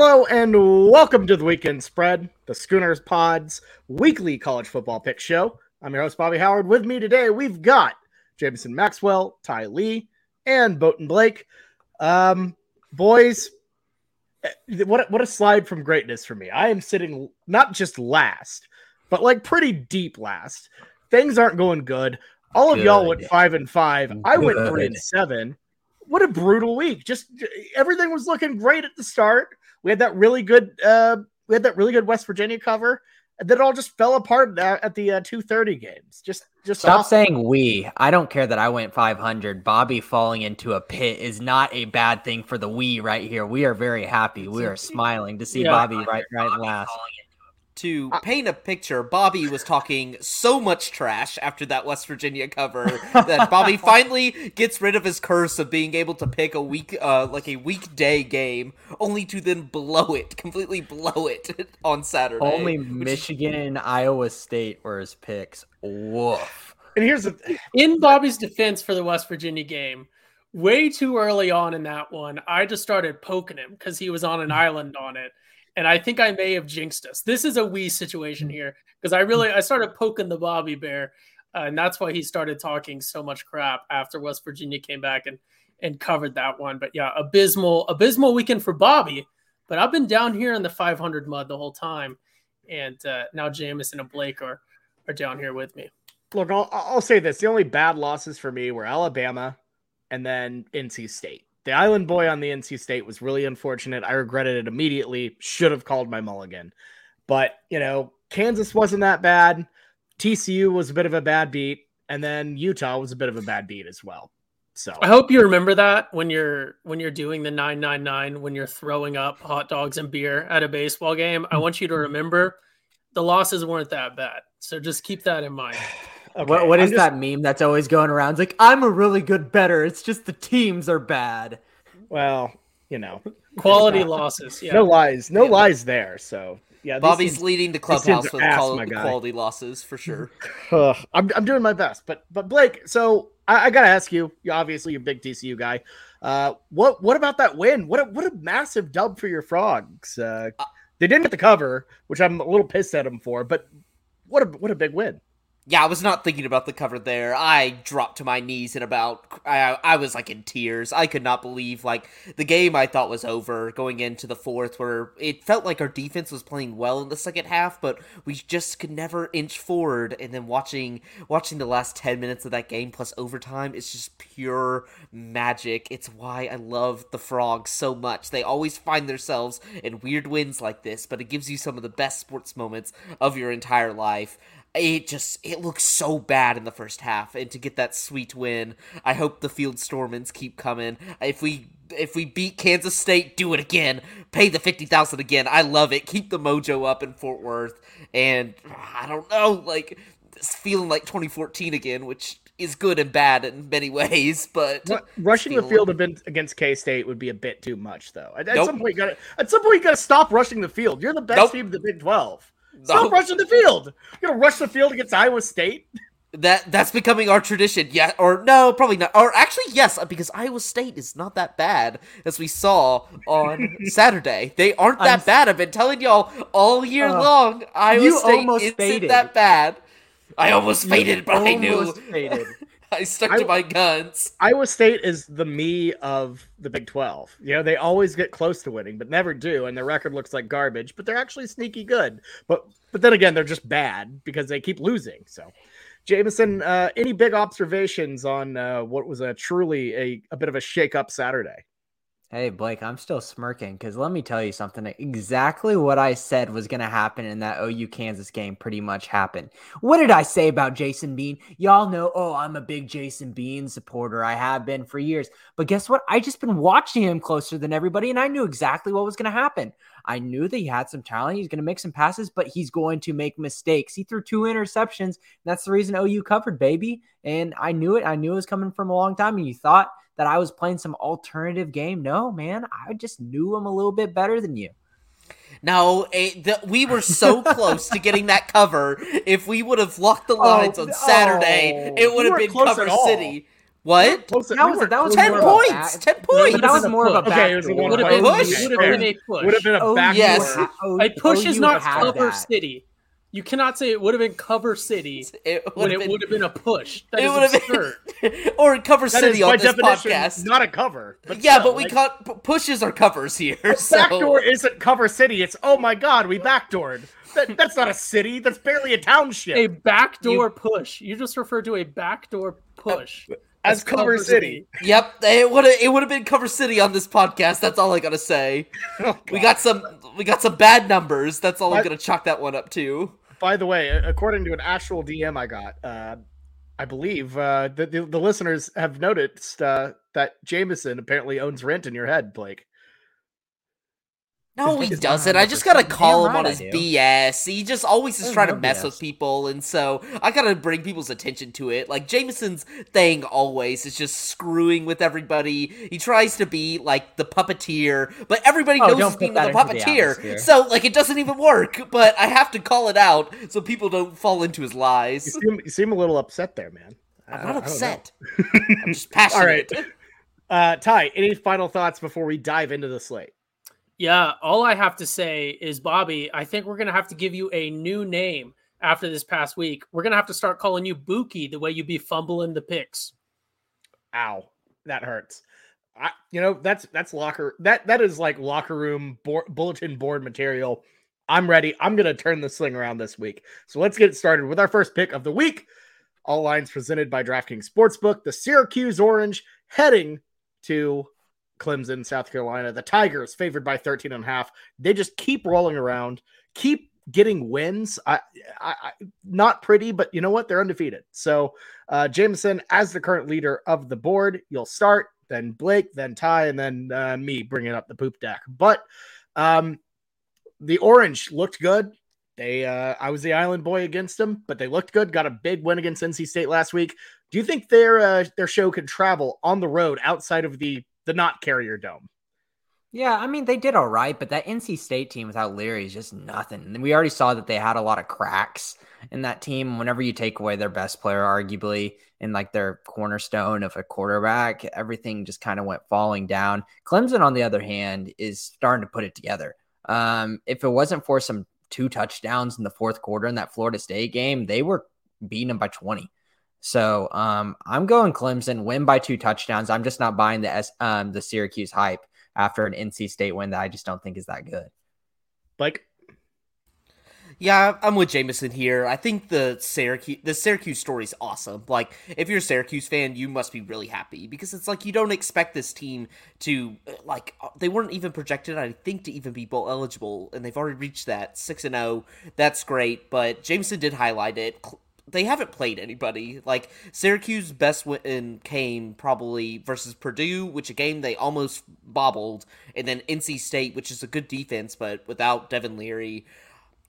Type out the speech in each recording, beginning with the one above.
Hello and welcome to the Weekend Spread, the Sooners Pods weekly college football pick show. I'm your host, Bobby Howard. With me today, we've got Jameson Maxwell, Ty Lee, and Boaton Blake. Um, boys, eh, what, what a slide from greatness for me. I am sitting not just last, but like pretty deep last. Things aren't going good. All of good. y'all went five and five. I went three and seven. What a brutal week. Just everything was looking great at the start we had that really good uh, we had that really good West Virginia cover. And then it all just fell apart at the uh, 230 games. Just just stop awesome. saying we. I don't care that I went 500. Bobby falling into a pit is not a bad thing for the we right here. We are very happy. We are smiling to see yeah. Bobby right right last to uh, paint a picture, Bobby was talking so much trash after that West Virginia cover that Bobby finally gets rid of his curse of being able to pick a week, uh, like a weekday game, only to then blow it, completely blow it on Saturday. Only Michigan and Iowa State were his picks. Woof. And here's the in Bobby's defense for the West Virginia game. Way too early on in that one, I just started poking him because he was on an island on it and I think I may have jinxed us. This is a we situation here because I really I started poking the Bobby Bear, uh, and that's why he started talking so much crap after West Virginia came back and and covered that one. But yeah, abysmal abysmal weekend for Bobby. But I've been down here in the 500 mud the whole time, and uh, now Jameson and Blake are are down here with me. Look, I'll, I'll say this: the only bad losses for me were Alabama and then NC State. The Island Boy on the NC State was really unfortunate. I regretted it immediately. Should have called my mulligan. But, you know, Kansas wasn't that bad. TCU was a bit of a bad beat. And then Utah was a bit of a bad beat as well. So I hope you remember that when you're when you're doing the 999 when you're throwing up hot dogs and beer at a baseball game. I want you to remember the losses weren't that bad. So just keep that in mind. Okay, what what is just, that meme that's always going around? It's like I'm a really good better. It's just the teams are bad. Well, you know, quality losses. Yeah. No lies. No yeah. lies there. So yeah, Bobby's seems, leading the clubhouse with ass, quality, quality losses for sure. I'm I'm doing my best, but but Blake, so I, I gotta ask you. You obviously you're a big TCU guy. Uh, what what about that win? What a, what a massive dub for your frogs. Uh, uh, they didn't get the cover, which I'm a little pissed at them for, but what a what a big win yeah, I was not thinking about the cover there. I dropped to my knees in about I I was like in tears. I could not believe like the game I thought was over going into the fourth where it felt like our defense was playing well in the second half, but we just could never inch forward and then watching watching the last 10 minutes of that game plus overtime, it's just pure magic. It's why I love the Frogs so much. They always find themselves in weird wins like this, but it gives you some of the best sports moments of your entire life it just it looks so bad in the first half and to get that sweet win i hope the field stormans keep coming if we if we beat kansas state do it again pay the 50000 again i love it keep the mojo up in fort worth and i don't know like it's feeling like 2014 again which is good and bad in many ways, but rushing the field against K State would be a bit too much, though. At, nope. some point, you got to at some point you got to stop rushing the field. You're the best nope. team in the Big Twelve. Stop rushing the field. You're gonna rush the field against Iowa State. That that's becoming our tradition. Yeah, or no, probably not. Or actually, yes, because Iowa State is not that bad as we saw on Saturday. They aren't that I'm... bad. I've been telling y'all all year uh, long. Iowa State isn't faded. that bad. I almost you faded, but I knew. Faded. I stuck to my guns. Iowa State is the me of the Big 12. You know, they always get close to winning, but never do, and their record looks like garbage, but they're actually sneaky good. But but then again, they're just bad because they keep losing. So Jameson, uh, any big observations on uh, what was a truly a, a bit of a shake up Saturday? Hey, Blake, I'm still smirking because let me tell you something. Exactly what I said was going to happen in that OU Kansas game pretty much happened. What did I say about Jason Bean? Y'all know, oh, I'm a big Jason Bean supporter. I have been for years. But guess what? I just been watching him closer than everybody, and I knew exactly what was going to happen. I knew that he had some talent. He's going to make some passes, but he's going to make mistakes. He threw two interceptions. that's the reason OU covered, baby. And I knew it. I knew it was coming from a long time. And you thought – that I was playing some alternative game. No, man, I just knew him a little bit better than you. No, it, the, we were so close to getting that cover. If we would have locked the lines oh, on Saturday, oh, it would have been cover city. What? Close- That we was- that was Ten more at of a all. points. back- Ten points. but that was more of a back. it was a It would have point been, push. would have been a push. Would have been a Oh, yes. door. Oh, A push oh, is not had cover city. You cannot say it would have been cover city It when would it have would have been a push. That It is would have absurd. been, or cover That city is on by this definition podcast. not a cover. But yeah, still, but we like, caught pushes are covers here. So backdoor isn't cover city. It's oh my god, we backdoored. That, that's not a city. That's barely a township. A backdoor push. You just referred to a backdoor push as cover city. Yep, it would have it would have been cover city on this podcast. That's all I gotta say. Oh, We got some we got some bad numbers. That's all I'm gonna chalk that one up to. By the way, according to an actual DM I got, uh, I believe uh, the, the the listeners have noticed uh, that Jameson apparently owns rent in your head, Blake. No, he doesn't. I just gotta call Damn him on his BS. He just always is trying to mess BS. with people, and so I gotta bring people's attention to it. Like Jameson's thing always is just screwing with everybody. He tries to be like the puppeteer, but everybody Oh, knows don't he's being the that into the puppeteer. so like it doesn't even work. But I have to call it out so people don't fall into his You lies. seem, you seem a little upset there, man. I I'm don't- not I don't know. upset. I'm just passionate. All right. Uh, Ty, any final thoughts before we dive into the slate? Yeah, all I have to say is, Bobby, I think we're going to have to give you a new name after this past week. We're going to have to start calling you Buki the way you be fumbling the picks. Ow, that hurts. I, you know, that's that's locker that that is like locker room bulletin board material. I'm ready. I'm gonna turn this thing around this week. So let's get started with our first pick of the week. All lines presented by DraftKings Sportsbook. The Syracuse Orange heading to Clemson, South Carolina. The Tigers favored by 13 and a half. They just keep rolling around, keep getting wins. I, I, I not pretty, but you know what? They're undefeated. So uh, Jameson, as the current leader of the board, you'll start, then Blake, then Ty, and then uh, me bringing up the poop deck. But um, the Orange looked good. They, uh, I was the Island boy against them, but they looked good. Got a big win against NC State last week. Do you think their uh, their show could travel on the road outside of the the not Carrier Dome? Yeah, I mean they did all right, but that NC State team without Leary is just nothing. And we already saw that they had a lot of cracks in that team. Whenever you take away their best player, arguably, and like their cornerstone of a quarterback, everything just kind of went falling down. Clemson, on the other hand, is starting to put it together. Um, if it wasn't for some two touchdowns in the fourth quarter in that Florida State game, they were beating them by 20. So um, I'm going Clemson, win by two touchdowns. I'm just not buying the S, um, the Syracuse hype after an NC State win that I just don't think is that good. Like, Yeah, I'm with Jameson here. I think the Syracuse the Syracuse story is awesome. Like, if you're a Syracuse fan, you must be really happy because it's like you don't expect this team to like they weren't even projected, I think, to even be bowl eligible, and they've already reached that six and zero. That's great, but Jameson did highlight it. They haven't played anybody. Like Syracuse best win came probably versus Purdue, which a game they almost bobbled, and then NC State, which is a good defense, but without Devin Leary.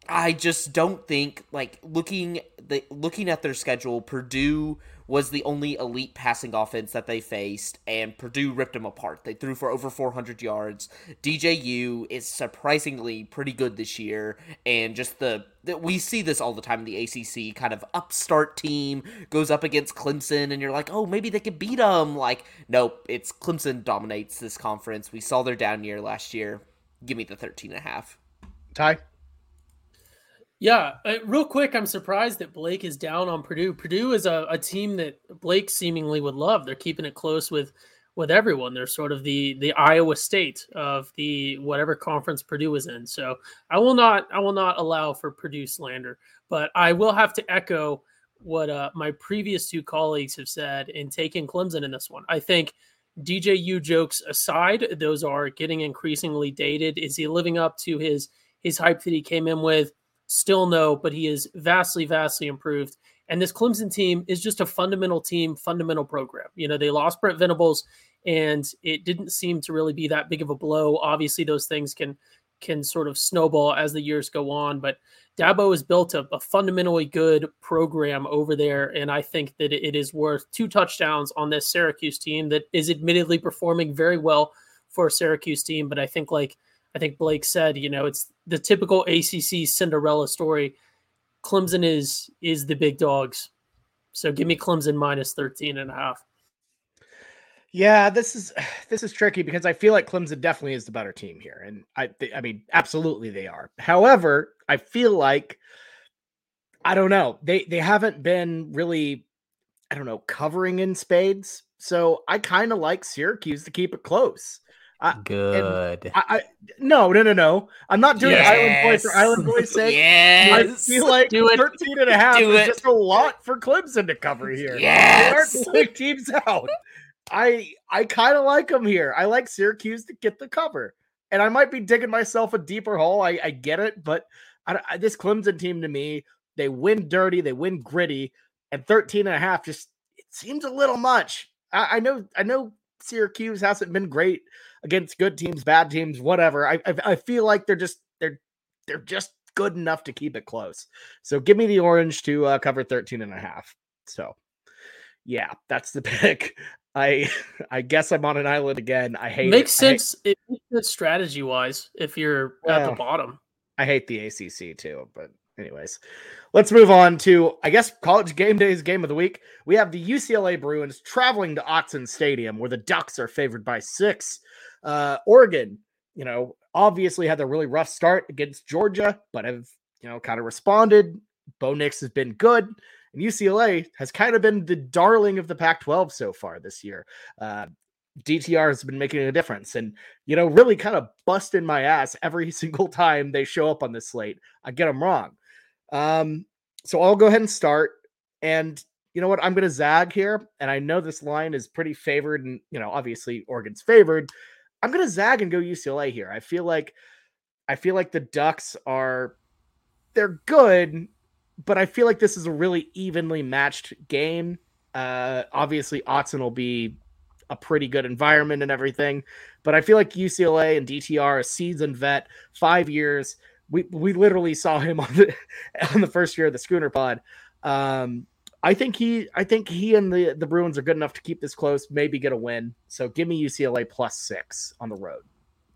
I just don't think like looking the looking at their schedule, Purdue was the only elite passing offense that they faced, and Purdue ripped them apart. They threw for over 400 yards. DJU is surprisingly pretty good this year, and just the, we see this all the time in the ACC. Kind of upstart team goes up against Clemson, and you're like, oh, maybe they could beat them. Like, nope, it's Clemson dominates this conference. We saw their down year last year. Give me the 13 and a half. Ty? Yeah, uh, real quick, I'm surprised that Blake is down on Purdue. Purdue is a, a team that Blake seemingly would love. They're keeping it close with with everyone. They're sort of the the Iowa State of the whatever conference Purdue is in. So I will not I will not allow for Purdue slander, but I will have to echo what uh, my previous two colleagues have said in taking Clemson in this one. I think DJU jokes aside, those are getting increasingly dated. Is he living up to his his hype that he came in with? Still no, but he is vastly, vastly improved. And this Clemson team is just a fundamental team, fundamental program. You know, they lost Brent Venables, and it didn't seem to really be that big of a blow. Obviously, those things can can sort of snowball as the years go on, but Dabo has built a, a fundamentally good program over there, and I think that it is worth two touchdowns on this Syracuse team that is admittedly performing very well for a Syracuse team. But I think, like I think Blake said, you know, it's the typical ACC Cinderella story. Clemson is is the big dogs. So give me Clemson minus 13 and a half. Yeah, this is this is tricky because I feel like Clemson definitely is the better team here, and I I mean absolutely they are. However, I feel like I don't know they they haven't been really I don't know covering in spades, so I kind of like Syracuse to keep it close. I, Good. I, I no no no no I'm not doing Yes. Island Boy for Island Boy's sake. yes. I feel like Do it. 13 and a half Do is it. just a lot for Clemson to cover here. Yes. They aren't pulling teams out. I I kind of like them here. I like Syracuse to get the cover. And I might be digging myself a deeper hole. I, I get it, but I, I- this Clemson team to me, they win dirty, they win gritty, and 13 and a half just it seems a little much. I, I know I know Syracuse hasn't been great against good teams, bad teams, whatever. I, I I feel like they're just they're they're just good enough to keep it close. So give me the orange to uh, cover 13 and a half. So yeah, that's the pick. I I guess I'm on an island again. I hate Makes it. I hate- sense. It makes sense strategy wise if you're at the bottom. I hate the ACC too, but anyways, let's move on to I guess college game days game of the week. We have the UCLA Bruins traveling to Autzen Stadium where the Ducks are favored by six. Uh, Oregon, you know, obviously had a really rough start against Georgia, but have you know kind of responded. Bo Nix has been good, and UCLA has kind of been the darling of the Pac-12 so far this year. Uh, DTR has been making a difference, and you know, really kind of busting my ass every single time they show up on this slate. I get them wrong. Um, so I'll go ahead and start. And you know what? I'm going to zag here. And I know this line is pretty favored, and you know, obviously Oregon's favored. I'm going to zag and go UCLA here. I feel like, I feel like the Ducks are, they're good, but I feel like this is a really evenly matched game. Uh, obviously, Autzen will be a pretty good environment and everything. But I feel like UCLA and DTR, a seasoned vet, five years. We we literally saw him on the on the first year of the Sooner Pod. Um, I think he I think he and the the Bruins are good enough to keep this close, maybe get a win. So give me UCLA plus six on the road.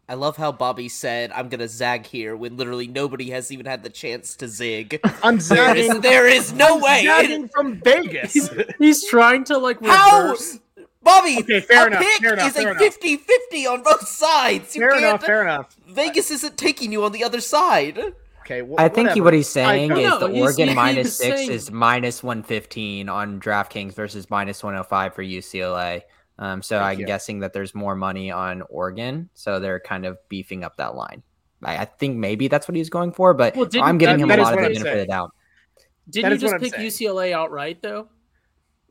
I love how Bobby said, I'm going to zag here when literally nobody has even had the chance to zig. I'm There is, zagging. there is no I'm way. zagging from Vegas. He's trying to like How? Reverse. Bobby, Okay, fair a enough, pick fair enough, is fair a enough. 50 50 on both sides. You fair enough. Fair enough. Vegas isn't taking you on the other side. Okay. wh- I think he, whatever. what he's saying I- is No, the Oregon he- minus he's six saying- is minus 115 on DraftKings versus minus 105 for UCLA. Um, so Thank I'm you. guessing that there's more money on Oregon. So they're kind of beefing up that line. I, I think maybe that's what he's going for, but Well, I'm giving that- him that a lot of what the I'm benefit of saying. the doubt. Didn't That you just pick saying. UCLA outright though?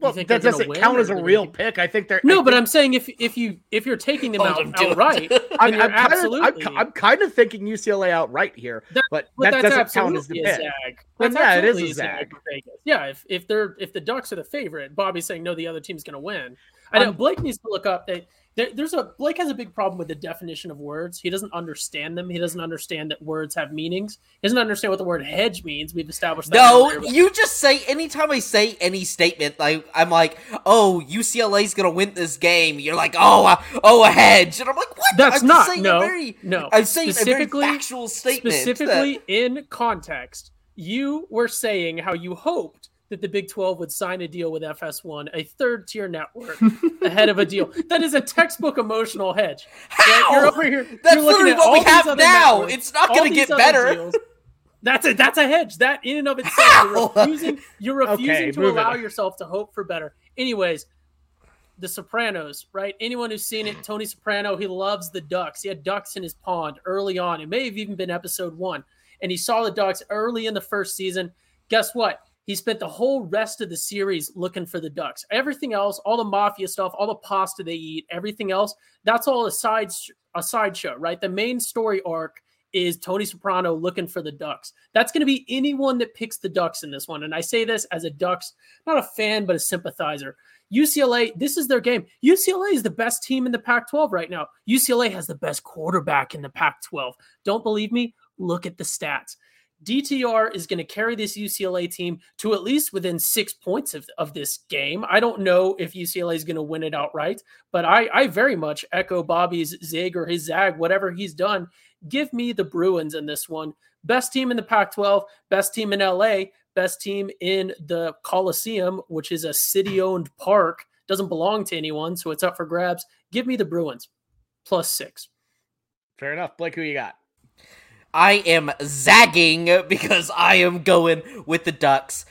You Well, think that doesn't win, count as a real gonna- pick. I think they're No, I but think- I'm saying if if you if you're taking them Hold out him to it. outright, I'm, I'm kind of, absolutely. I'm, I'm kind of thinking UCLA outright here, That- but But that that's doesn't count as the absolutely a pick. zag. That's yeah, it is a zag. for Yeah, if if they're if the Ducks are the favorite, Bobby's saying no, the other team's going to win. I know I'm- Blake needs to look up that there, there's a Blake has a big problem with the definition of words. He doesn't understand them. He doesn't understand that words have meanings. He doesn't understand what the word hedge means. We've established that. No, you just say anytime I say any statement, like I'm like, oh, UCLA's gonna win this game. You're like, oh, uh, oh, a hedge, and I'm like, what? That's I'm not no very, no. I'm saying a very factual statement. that- Specifically in context, you were saying how you hoped that the Big 12 would sign a deal with FS1, a third tier network, ahead of a deal. That is a textbook emotional hedge. Right? How? You're over here. That's you're looking literally at what we have now. networks, It's not gonna get better. deals. That's a that's a hedge. That in and of itself, you're refusing, you're refusing Okay, to move it. allow yourself to hope for better. Anyways, The Sopranos, right? Anyone who's seen it, Tony Soprano, he loves the ducks. He had ducks in his pond early on. It may have even been episode one. And he saw the ducks early in the first season. Guess what? He spent the whole rest of the series looking for the ducks. Everything else, all the mafia stuff, all the pasta they eat, everything else, that's all a side a sideshow, right? The main story arc is Tony Soprano looking for the Ducks. That's going to be anyone that picks the Ducks in this one. And I say this as a Ducks, not a fan, but a sympathizer. UCLA, this is their game. UCLA is the best team in the Pac 12 right now. UCLA has the best quarterback in the Pac 12. Don't believe me? Look at the stats. DTR is going to carry this UCLA team to at least within six points of, of this game. I don't know if UCLA is going to win it outright, but I, I very much echo Bobby's zig or his zag, whatever he's done. Give me the Bruins in this one. Best team in the Pac 12, best team in LA, best team in the Coliseum, which is a city owned park. doesn't belong to anyone, so it's up for grabs. Give me the Bruins plus six. Fair enough. Blake, who you got? I am zagging because I am going with the Ducks.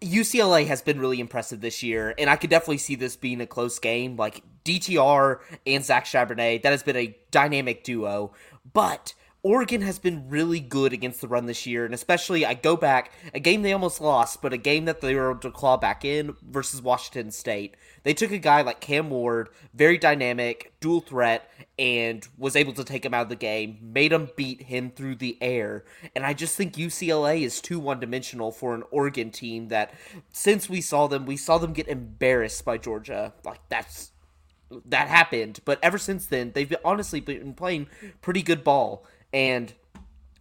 UCLA has been really impressive this year, and I could definitely see this being a close game. Like DTR and Zach Charbonnet, that has been a dynamic duo. But Oregon has been really good against the run this year, and especially I go back a game they almost lost, but a game that they were able to claw back in versus Washington State. They took a guy like Cam Ward, very dynamic, dual threat, and was able to take him out of the game, made him beat him through the air. And I just think UCLA is too one dimensional for an Oregon team that since we saw them, we saw them get embarrassed by Georgia. Like that's that happened, but ever since then, they've honestly been playing pretty good ball. And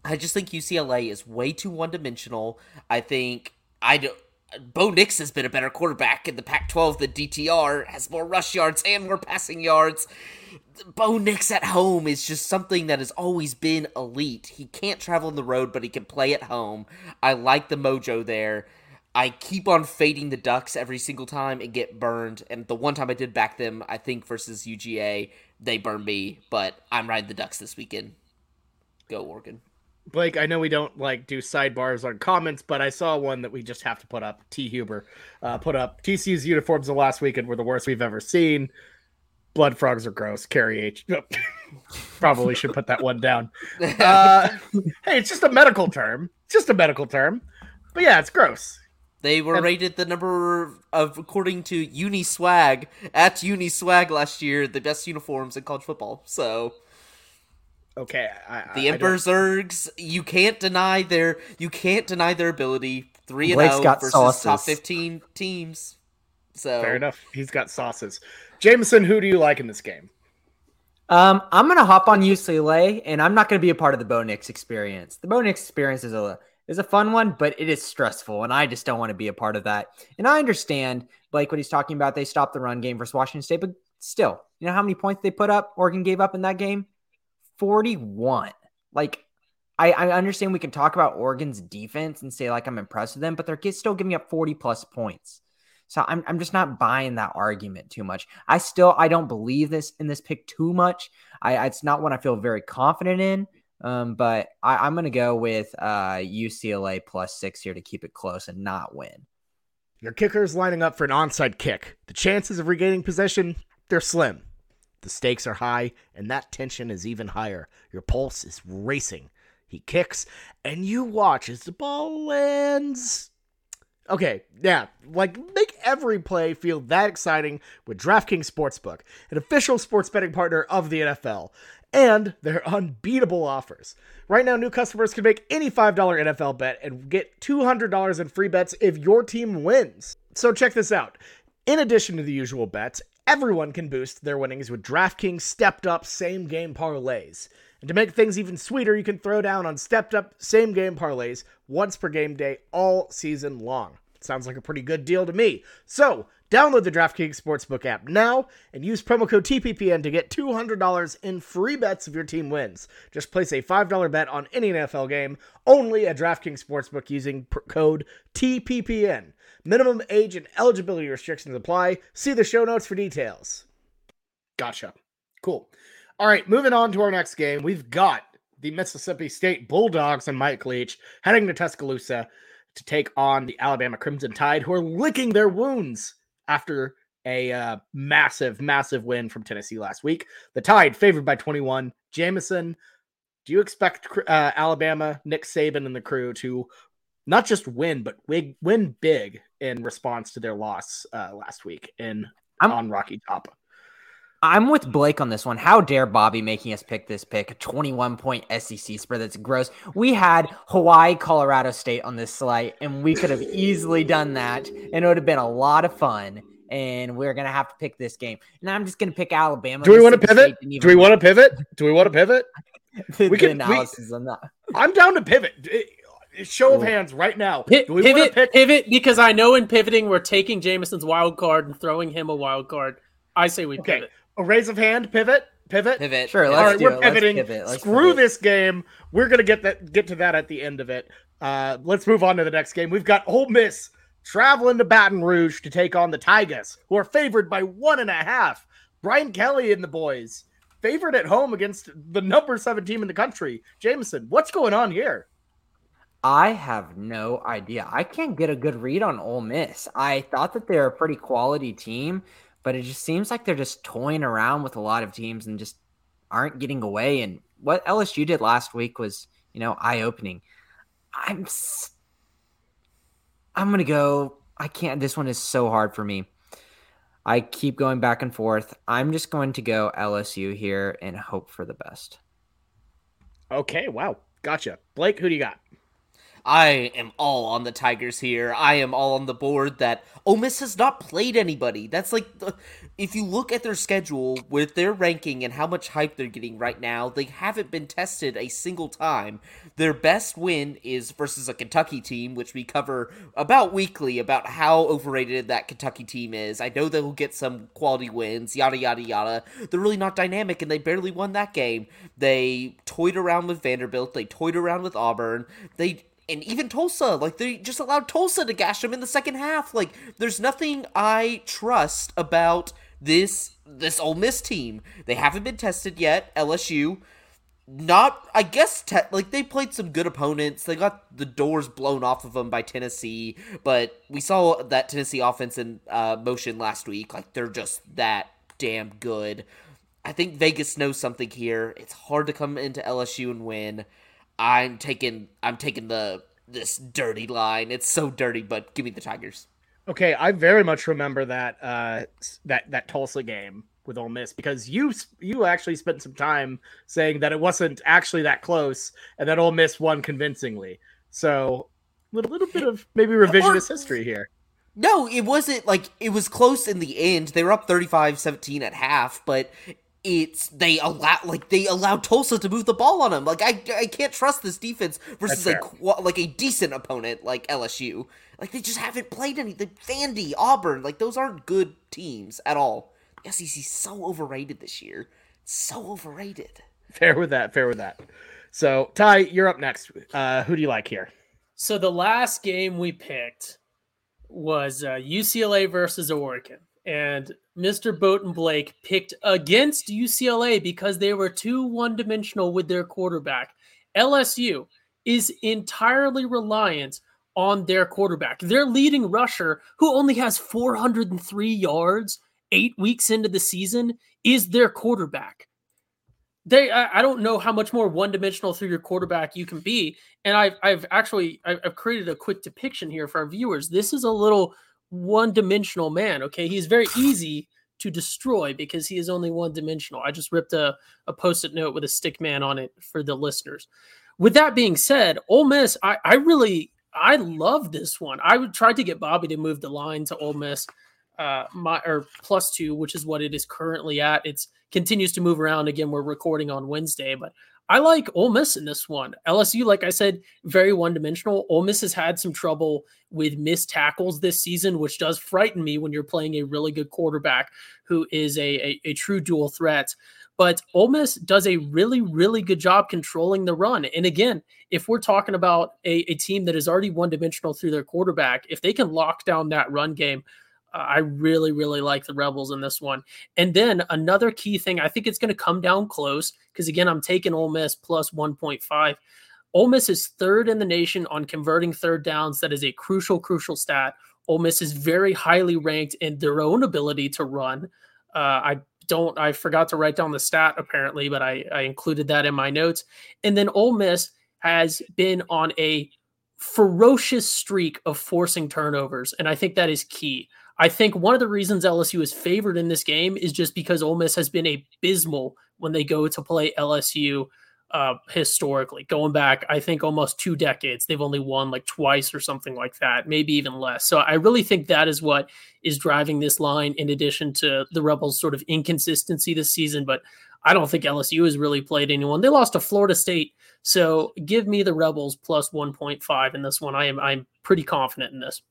I just think UCLA is way too one dimensional. I think I do, Bo Nix has been a better quarterback in the Pac 12 than DTR, has more rush yards and more passing yards. Bo Nix at home is just something that has always been elite. He can't travel on the road, but he can play at home. I like the mojo there. I keep on fading the Ducks every single time and get burned. And the one time I did back them, I think versus UGA, they burned me. But I'm riding the Ducks this weekend. Go Oregon. Blake, I know we don't like do sidebars on comments, but I saw one that we just have to put up. T. Huber uh, put up TCU's uniforms the last weekend were the worst we've ever seen. Blood frogs are gross. Carrie H. Probably should put that one down. Uh, hey, it's just a medical term. It's just a medical term. But yeah, it's gross. They were And- rated the number of, according to Uniswag, at Uniswag last year, the best uniforms in college football. So Okay, I, I- the I Emperor don't- Zergs, you can't deny their you can't deny their ability. Three and Blake's zero got versus top fifteen teams. So Fair enough. He's got sauces. Jameson, who do you like in this game? Um, I'm gonna hop on UCLA, and I'm not gonna be a part of the Bo Nix experience. The Bo Nix experience is a is a fun one, but it is stressful, and I just don't want to be a part of that. And I understand, like what he's talking about. They stopped the run game versus Washington State, but still, you know how many points they put up? Oregon gave up in that game, forty-one. Like, I, I understand we can talk about Oregon's defense and say like I'm impressed with them, but they're still giving up forty plus points. So I'm I'm just not buying that argument too much. I still I don't believe this in this pick too much. I it's not one I feel very confident in. Um, but I, I'm gonna go with uh UCLA plus six here to keep it close and not win. Your kicker is lining up for an onside kick. The chances of regaining possession, they're slim. The stakes are high, and that tension is even higher. Your pulse is racing. He kicks, and you watch as the ball lands. Okay, yeah, like make every play feel that exciting with DraftKings Sportsbook, an official sports betting partner of the NFL, and their unbeatable offers. Right now, new customers can make any $5 NFL bet and get $200 in free bets if your team wins. So check this out. In addition to the usual bets, everyone can boost their winnings with DraftKings stepped up same game parlays. And to make things even sweeter, you can throw down on stepped up same game parlays once per game day all season long. Sounds like a pretty good deal to me. So, download the DraftKings Sportsbook app now and use promo code TPPN to get $200 in free bets if your team wins. Just place a $5 bet on any NFL game only at DraftKings Sportsbook using pr- code TPPN. Minimum age and eligibility restrictions apply. See the show notes for details. Gotcha. Cool. All right, moving on to our next game. We've got the Mississippi State Bulldogs and Mike Leach heading to Tuscaloosa to take on the Alabama Crimson Tide, who are licking their wounds after a uh, massive, massive win from Tennessee last week. The Tide favored by 21. Jameson, do you expect uh, Alabama, Nick Saban, and the crew to not just win, but win, win big in response to their loss uh, last week in I'm- on Rocky Top? I'm with Blake on this one. How dare Bobby making us pick this pick? A 21 point SEC spread. That's gross. We had Hawaii, Colorado State on this slate, and we could have easily done that, and it would have been a lot of fun. And we're gonna have to pick this game. And I'm just gonna pick Alabama. Do we want to pivot? Do we want to pivot? Do we want to pivot? we the can- we- analysis on that. I'm down to pivot. Show of hands right now. Pi- Do we pivot, pick? pivot, because I know in pivoting we're taking Jameson's wild card and throwing him a wild card. I say we Okay. pivot. A raise of hand. Pivot. Pivot. pivot. Sure, All let's right, do we're it. Let's pivoting. pivot. Let's Screw pivot. this game. We're gonna get that get to that at the end of it. Uh, let's move on to the next game. We've got Ole Miss traveling to Baton Rouge to take on the Tigers, who are favored by one and a half. Brian Kelly and the boys favored at home against the number seven team in the country. Jameson, what's going on here? I have no idea. I can't get a good read on Ole Miss. I thought that they're a pretty quality team, but it just seems like they're just toying around with a lot of teams and just aren't getting away. And what LSU did last week was, you know, eye opening. I'm, I'm gonna go. I can't. This one is so hard for me. I keep going back and forth. I'm just going to go LSU here and hope for the best. Okay. Wow. Gotcha. Blake, who do you got? I am all on the Tigers here. I am all on the board that Ole Miss has not played anybody. That's like, the, if you look at their schedule with their ranking and how much hype they're getting right now, they haven't been tested a single time. Their best win is versus a Kentucky team, which we cover about weekly about how overrated that Kentucky team is. I know they'll get some quality wins, yada, yada, yada. They're really not dynamic, and they barely won that game. They toyed around with Vanderbilt, they toyed around with Auburn. They and even Tulsa, like they just allowed Tulsa to gash them in the second half. Like there's nothing I trust about this this Ole Miss team. They haven't been tested yet. LSU, not I guess te- like they played some good opponents. They got the doors blown off of them by Tennessee, but we saw that Tennessee offense in uh, motion last week. Like they're just that damn good. I think Vegas knows something here. It's hard to come into LSU and win. I'm taking I'm taking the this dirty line. It's so dirty, but give me the Tigers. Okay, I very much remember that uh that that Tulsa game with Ole Miss because you you actually spent some time saying that it wasn't actually that close and that Ole Miss won convincingly. So a little, little bit of maybe revisionist or, history here. No, it wasn't like it was close in the end. They were up 35-17 at half, but it's they allow like they allow Tulsa to move the ball on them. Like I I can't trust this defense versus a like a decent opponent like LSU. Like they just haven't played any. The Vandy, Auburn, like those aren't good teams at all. The SEC's so overrated this year. so overrated. Fair with that. Fair with that. So Ty, you're up next. Uh, who do you like here? So the last game we picked was uh, UCLA versus Oregon and Mr. Boat Blake picked against UCLA because they were too one dimensional with their quarterback. LSU is entirely reliant on their quarterback. Their leading rusher, who only has 403 yards eight weeks into the season, is their quarterback. They, I, I don't know how much more one dimensional through your quarterback you can be. And I've, I've actually, I've created a quick depiction here for our viewers. This is a little one dimensional man. Okay. He's very easy to destroy because he is only one dimensional. I just ripped a, a post it note with a stick man on it for the listeners. With that being said, Ole Miss, I, I really, I love this one. I tried to get Bobby to move the line to Ole Miss, uh, my or plus two, which is what it is currently at. It's continues to move around. Again, we're recording on Wednesday, but I like Ole Miss in this one. LSU, like I said, very one dimensional. Ole Miss has had some trouble with missed tackles this season, which does frighten me when you're playing a really good quarterback who is a, a, a true dual threat. But Ole Miss does a really, really good job controlling the run. And again, if we're talking about a, a team that is already one dimensional through their quarterback, if they can lock down that run game, I really, really like the Rebels in this one. And then another key thing, I think it's going to come down close because again, I'm taking Ole Miss plus 1.5. Ole Miss is third in the nation on converting third downs. That is a crucial, crucial stat. Ole Miss is very highly ranked in their own ability to run. Uh, I don't, I forgot to write down the stat apparently, but I, I included that in my notes. And then Ole Miss has been on a ferocious streak of forcing turnovers. And I think that is key. I think one of the reasons LSU is favored in this game is just because Ole Miss has been abysmal when they go to play LSU uh, historically. Going back, I think almost two decades, they've only won like twice or something like that, maybe even less. So I really think that is what is driving this line, in addition to the Rebels' sort of inconsistency this season. But I don't think LSU has really played anyone. They lost to Florida State, so give me the Rebels plus 1.5 in this one. I am I'm pretty confident in this.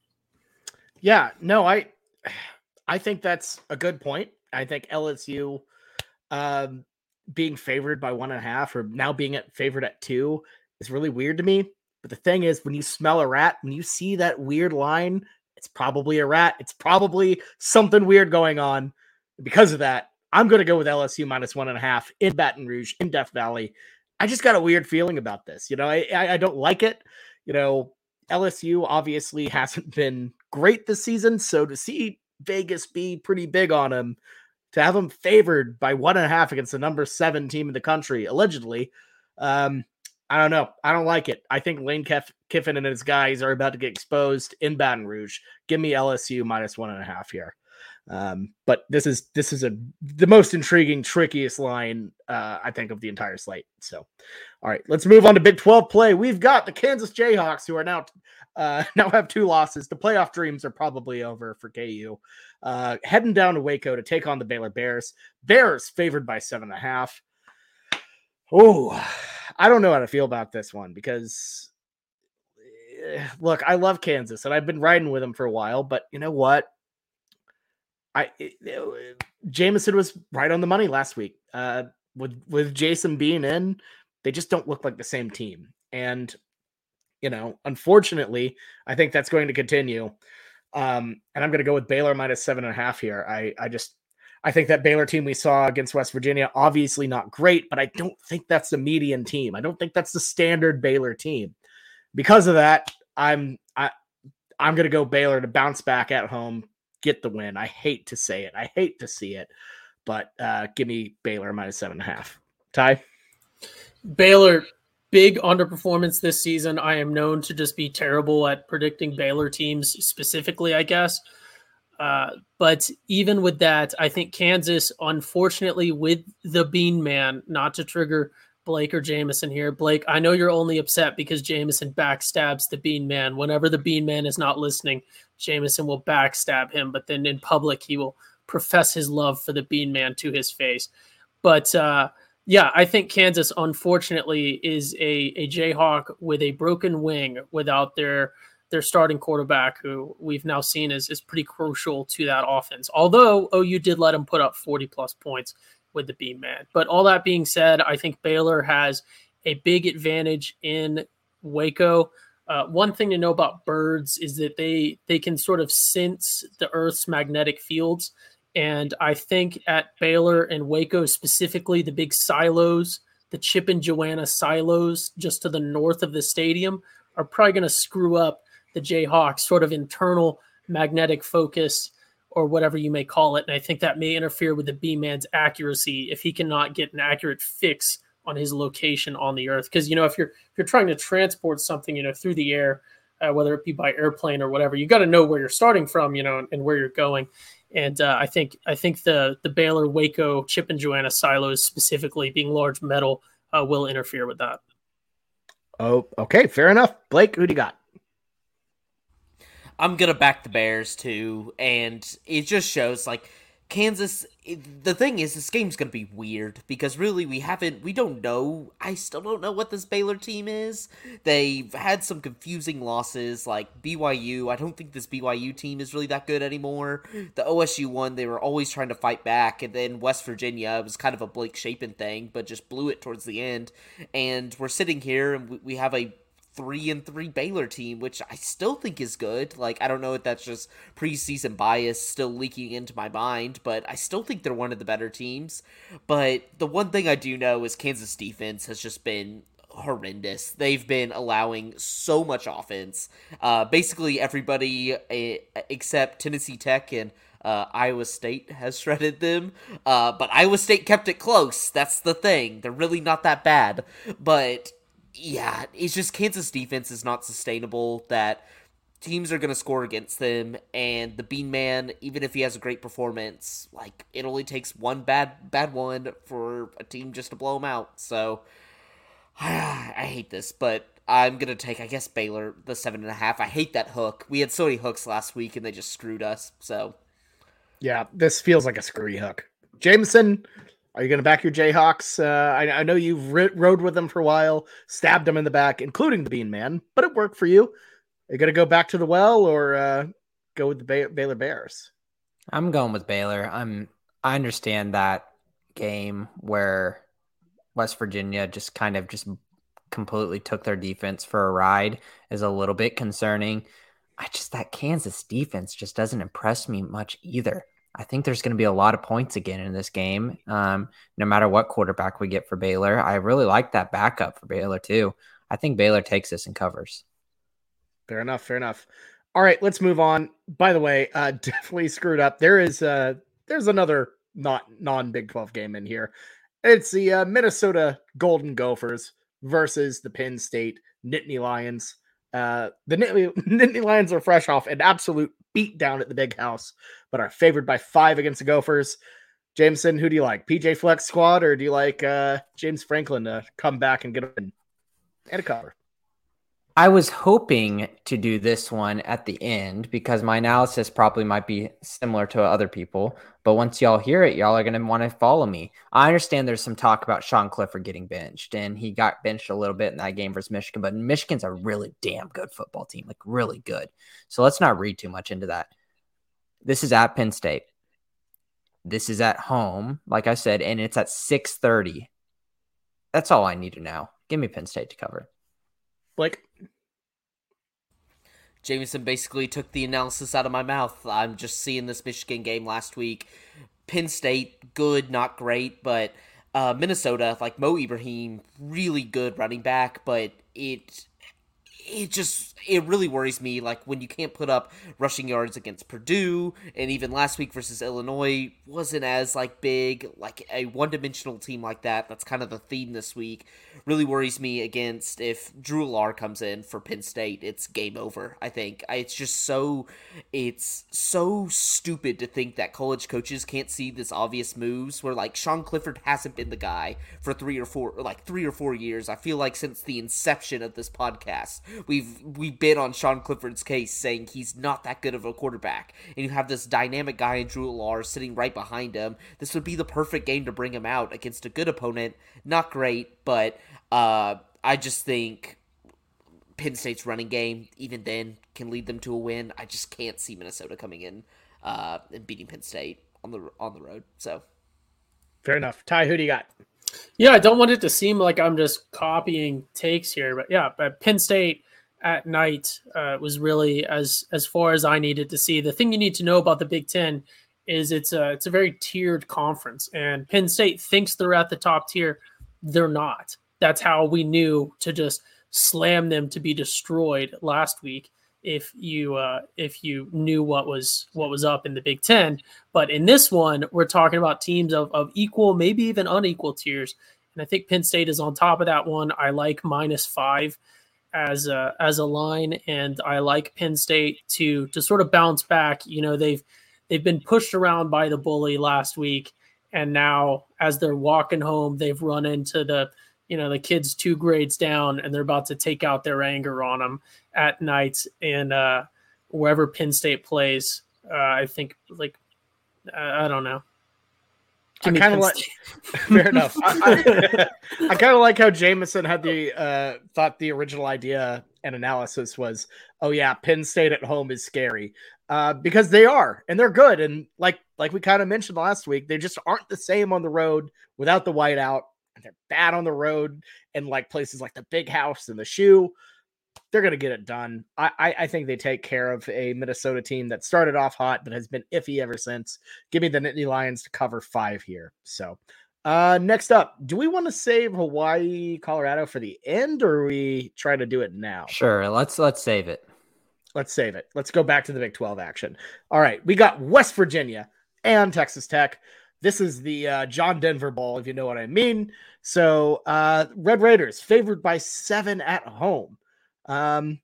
Yeah, no, I I think that's a good point. I think LSU um, being favored by one and a half or now being at favored at two is really weird to me. But the thing is, when you smell a rat, when you see that weird line, It's probably a rat. It's probably something weird going on. Because of that, I'm going to go with LSU minus one and a half in Baton Rouge, in Death Valley. I just got a weird feeling about this. You know, I, I don't like it. You know, LSU obviously hasn't been great this season. So to see Vegas be pretty big on him, to have him favored by one and a half against the number seven team in the country, allegedly, um, I don't know. I don't like it. I think Lane Kiffin and his guys are about to get exposed in Baton Rouge. Give me LSU minus one and a half here. Um, but this is this is a the most intriguing, trickiest line uh, I think of the entire slate. So, all right, let's move on to Big Twelve play. We've got the Kansas Jayhawks who are now uh, now have two losses. The playoff dreams are probably over for KU. Uh, heading down to Waco to take on the Baylor Bears. Bears favored by seven and a half. Oh, I don't know how to feel about this one because eh, look, I love Kansas and I've been riding with them for a while, but you know what? I it, it, Jameson was right on the money last week. Uh, with with Jason Bean in, they just don't look like the same team. And you know, unfortunately, I think that's going to continue. Um, and I'm going to go with Baylor minus seven and a half here. I I just I think that Baylor team we saw against West Virginia obviously not great, but I don't think that's the median team. I don't think that's the standard Baylor team. Because of that, I'm I I'm going to go Baylor to bounce back at home, get the win. I hate to say it. I hate to see it, but uh, give me Baylor minus seven and a half. Ty? Baylor, big underperformance this season. I am known to just be terrible at predicting Baylor teams specifically, I guess. Uh, but even with that, I think Kansas, unfortunately, with the Bean Man, not to trigger Blake or Jamison here. Blake, I know you're only upset because Jamison backstabs the Bean Man. Whenever the Bean Man is not listening, Jamison will backstab him, but then in public he will profess his love for the Bean Man to his face. But uh, yeah, I think Kansas unfortunately is a a Jayhawk with a broken wing without their their starting quarterback, who we've now seen is is pretty crucial to that offense. Although OU did let him put up 40 plus points with the Bean Man. But all that being said, I think Baylor has a big advantage in Waco. Uh, one thing to know about birds is that they they can sort of sense the Earth's magnetic fields, and I think at Baylor and Waco specifically, the big silos, the Chip and Joanna silos, just to the north of the stadium, are probably going to screw up the Jayhawks' sort of internal magnetic focus or whatever you may call it. And I think that may interfere with the B man's accuracy if he cannot get an accurate fix on his location on the earth because you know if you're if you're trying to transport something you know through the air uh, whether it be by airplane or whatever you got to know where you're starting from you know and where you're going and uh, i think i think the the baylor waco chip and joanna silos specifically being large metal uh, will interfere with that. Oh okay fair enough. Blake who do you got? I'm gonna back the bears too. And it just shows like Kansas, the thing is, this game's to be weird because really we haven't, we don't know. I still don't know what this Baylor team is. They've had some confusing losses like BYU. I don't think this BYU team is really that good anymore. The OSU one, they were always trying to fight back. And then West Virginia, it was kind of a Blake Shapen thing, but just blew it towards the end. And we're sitting here and we have a three and three Baylor team, which I still think is good. Like I don't know if that's just preseason bias still leaking into my mind, but I still think they're one of the better teams. But the one thing I do know is Kansas defense has just been horrendous. They've been allowing so much offense. Uh, basically everybody uh, except Tennessee Tech and uh, Iowa State has shredded them, uh, but Iowa State kept it close. That's the thing. They're really not that bad, but yeah, it's just Kansas defense is not sustainable. That teams are going to score against them, and the Bean Man, even if he has a great performance, like it only takes one bad bad one for a team just to blow him out. So I hate this, but I'm gonna take, I guess, Baylor the seven and a half. I hate that hook. We had so many hooks last week, and they just screwed us. So yeah, this feels like a screwy hook. Jameson, are you going to back your Jayhawks? Uh, I, I, know you've ri- rode with them for a while, stabbed them in the back, including the Bean Man, but it worked for you. Are you going to go back to the well or uh, go with the Bay- Baylor Bears? I'm going with Baylor. I'm. I understand that game where West Virginia just kind of just completely took their defense for a ride is a little bit concerning. I just that Kansas defense just doesn't impress me much either. I think there's going to be a lot of points again in this game, um, no matter what quarterback we get for Baylor. I really like that backup for Baylor too. I think Baylor takes this and covers. Fair enough. Fair enough. All right, let's move on. By the way, uh, definitely screwed up. There is uh, there's another not non Big Twelve game in here. It's the uh, Minnesota Golden Gophers versus the Penn State Nittany Lions. Uh, the Nittany, Nittany Lions are fresh off an absolute beat down at the Big House, but are favored by five against the Gophers. Jameson, who do you like? PJ Flex squad, or do you like uh, James Franklin to come back and get a and a cover? I was hoping to do this one at the end because my analysis probably might be similar to other people. But once y'all hear it, y'all are going to want to follow me. I understand there's some talk about Sean Clifford getting benched, and he got benched a little bit in that game versus Michigan. But Michigan's a really damn good football team, like really good. So let's not read too much into that. This is at Penn State. This is at home, like I said, and it's at 6:30. That's all I need to know. Give me Penn State to cover. Blake. Jameson basically took the analysis out of my mouth. I'm just seeing this Michigan game last week. Penn State, good, not great, but uh, Minnesota, like Mo Ibrahim, really good running back, but it it just it really worries me like when you can't put up rushing yards against Purdue and even last week versus Illinois wasn't as like big like a one-dimensional team like that. That's kind of the theme this week. Really worries me against if Drew Allar comes in for Penn State it's game over I think. It's just so it's so stupid to think that college coaches can't see this obvious moves where like Sean Clifford hasn't been the guy for 3 or 4 like 3 or 4 years. I feel like since the inception of this podcast we've we've been on Sean Clifford's case saying he's not that good of a quarterback, and you have this dynamic guy in Drew Allar sitting right behind him. This would be the perfect game to bring him out against a good opponent. Not great, but uh, I just think Penn State's running game, even then, can lead them to a win. I just can't see Minnesota coming in uh, and beating Penn State on the on the road. So, fair enough. Ty, who do you got? Yeah, I don't want it to seem like I'm just copying takes here, but yeah, but Penn State at night uh, was really as as far as I needed to see. The thing you need to know about the Big Ten is it's a it's a very tiered conference, and Penn State thinks they're at the top tier. They're not. That's how we knew to just slam them to be destroyed last week. If you uh, if you knew what was what was up in the Big Ten, but in this one, we're talking about teams of, of equal, maybe even unequal tiers, and I think Penn State is on top of that one. I like minus five as a as a line, and I like Penn State to to sort of bounce back. You know, they've they've been pushed around by the bully last week, and now as they're walking home, they've run into the you know the kids two grades down, and they're about to take out their anger on them at night, and uh, wherever Penn State plays, uh, I think like I don't know. I kind of like. fair enough. I, I, I kind of like how Jameson had the uh, thought the original idea and analysis was, oh yeah, Penn State at home is scary uh, because they are and they're good and like like we kind of mentioned last week, they just aren't the same on the road without the whiteout. And they're bad on the road and like places like the Big House and the Shoe they're going to get it done. I, I, I, think they take care of a Minnesota team that started off hot but has been iffy ever since. Give me the Nittany Lions to cover five here. So, uh, next up, do we want to save Hawaii, Colorado for the end, or we try to do it now? Sure, let's let's save it. Let's save it. Let's go back to the Big Twelve action. All right, we got West Virginia and Texas Tech. This is the uh, John Denver ball, if you know what I mean. So, uh, Red Raiders favored by seven at home. Um,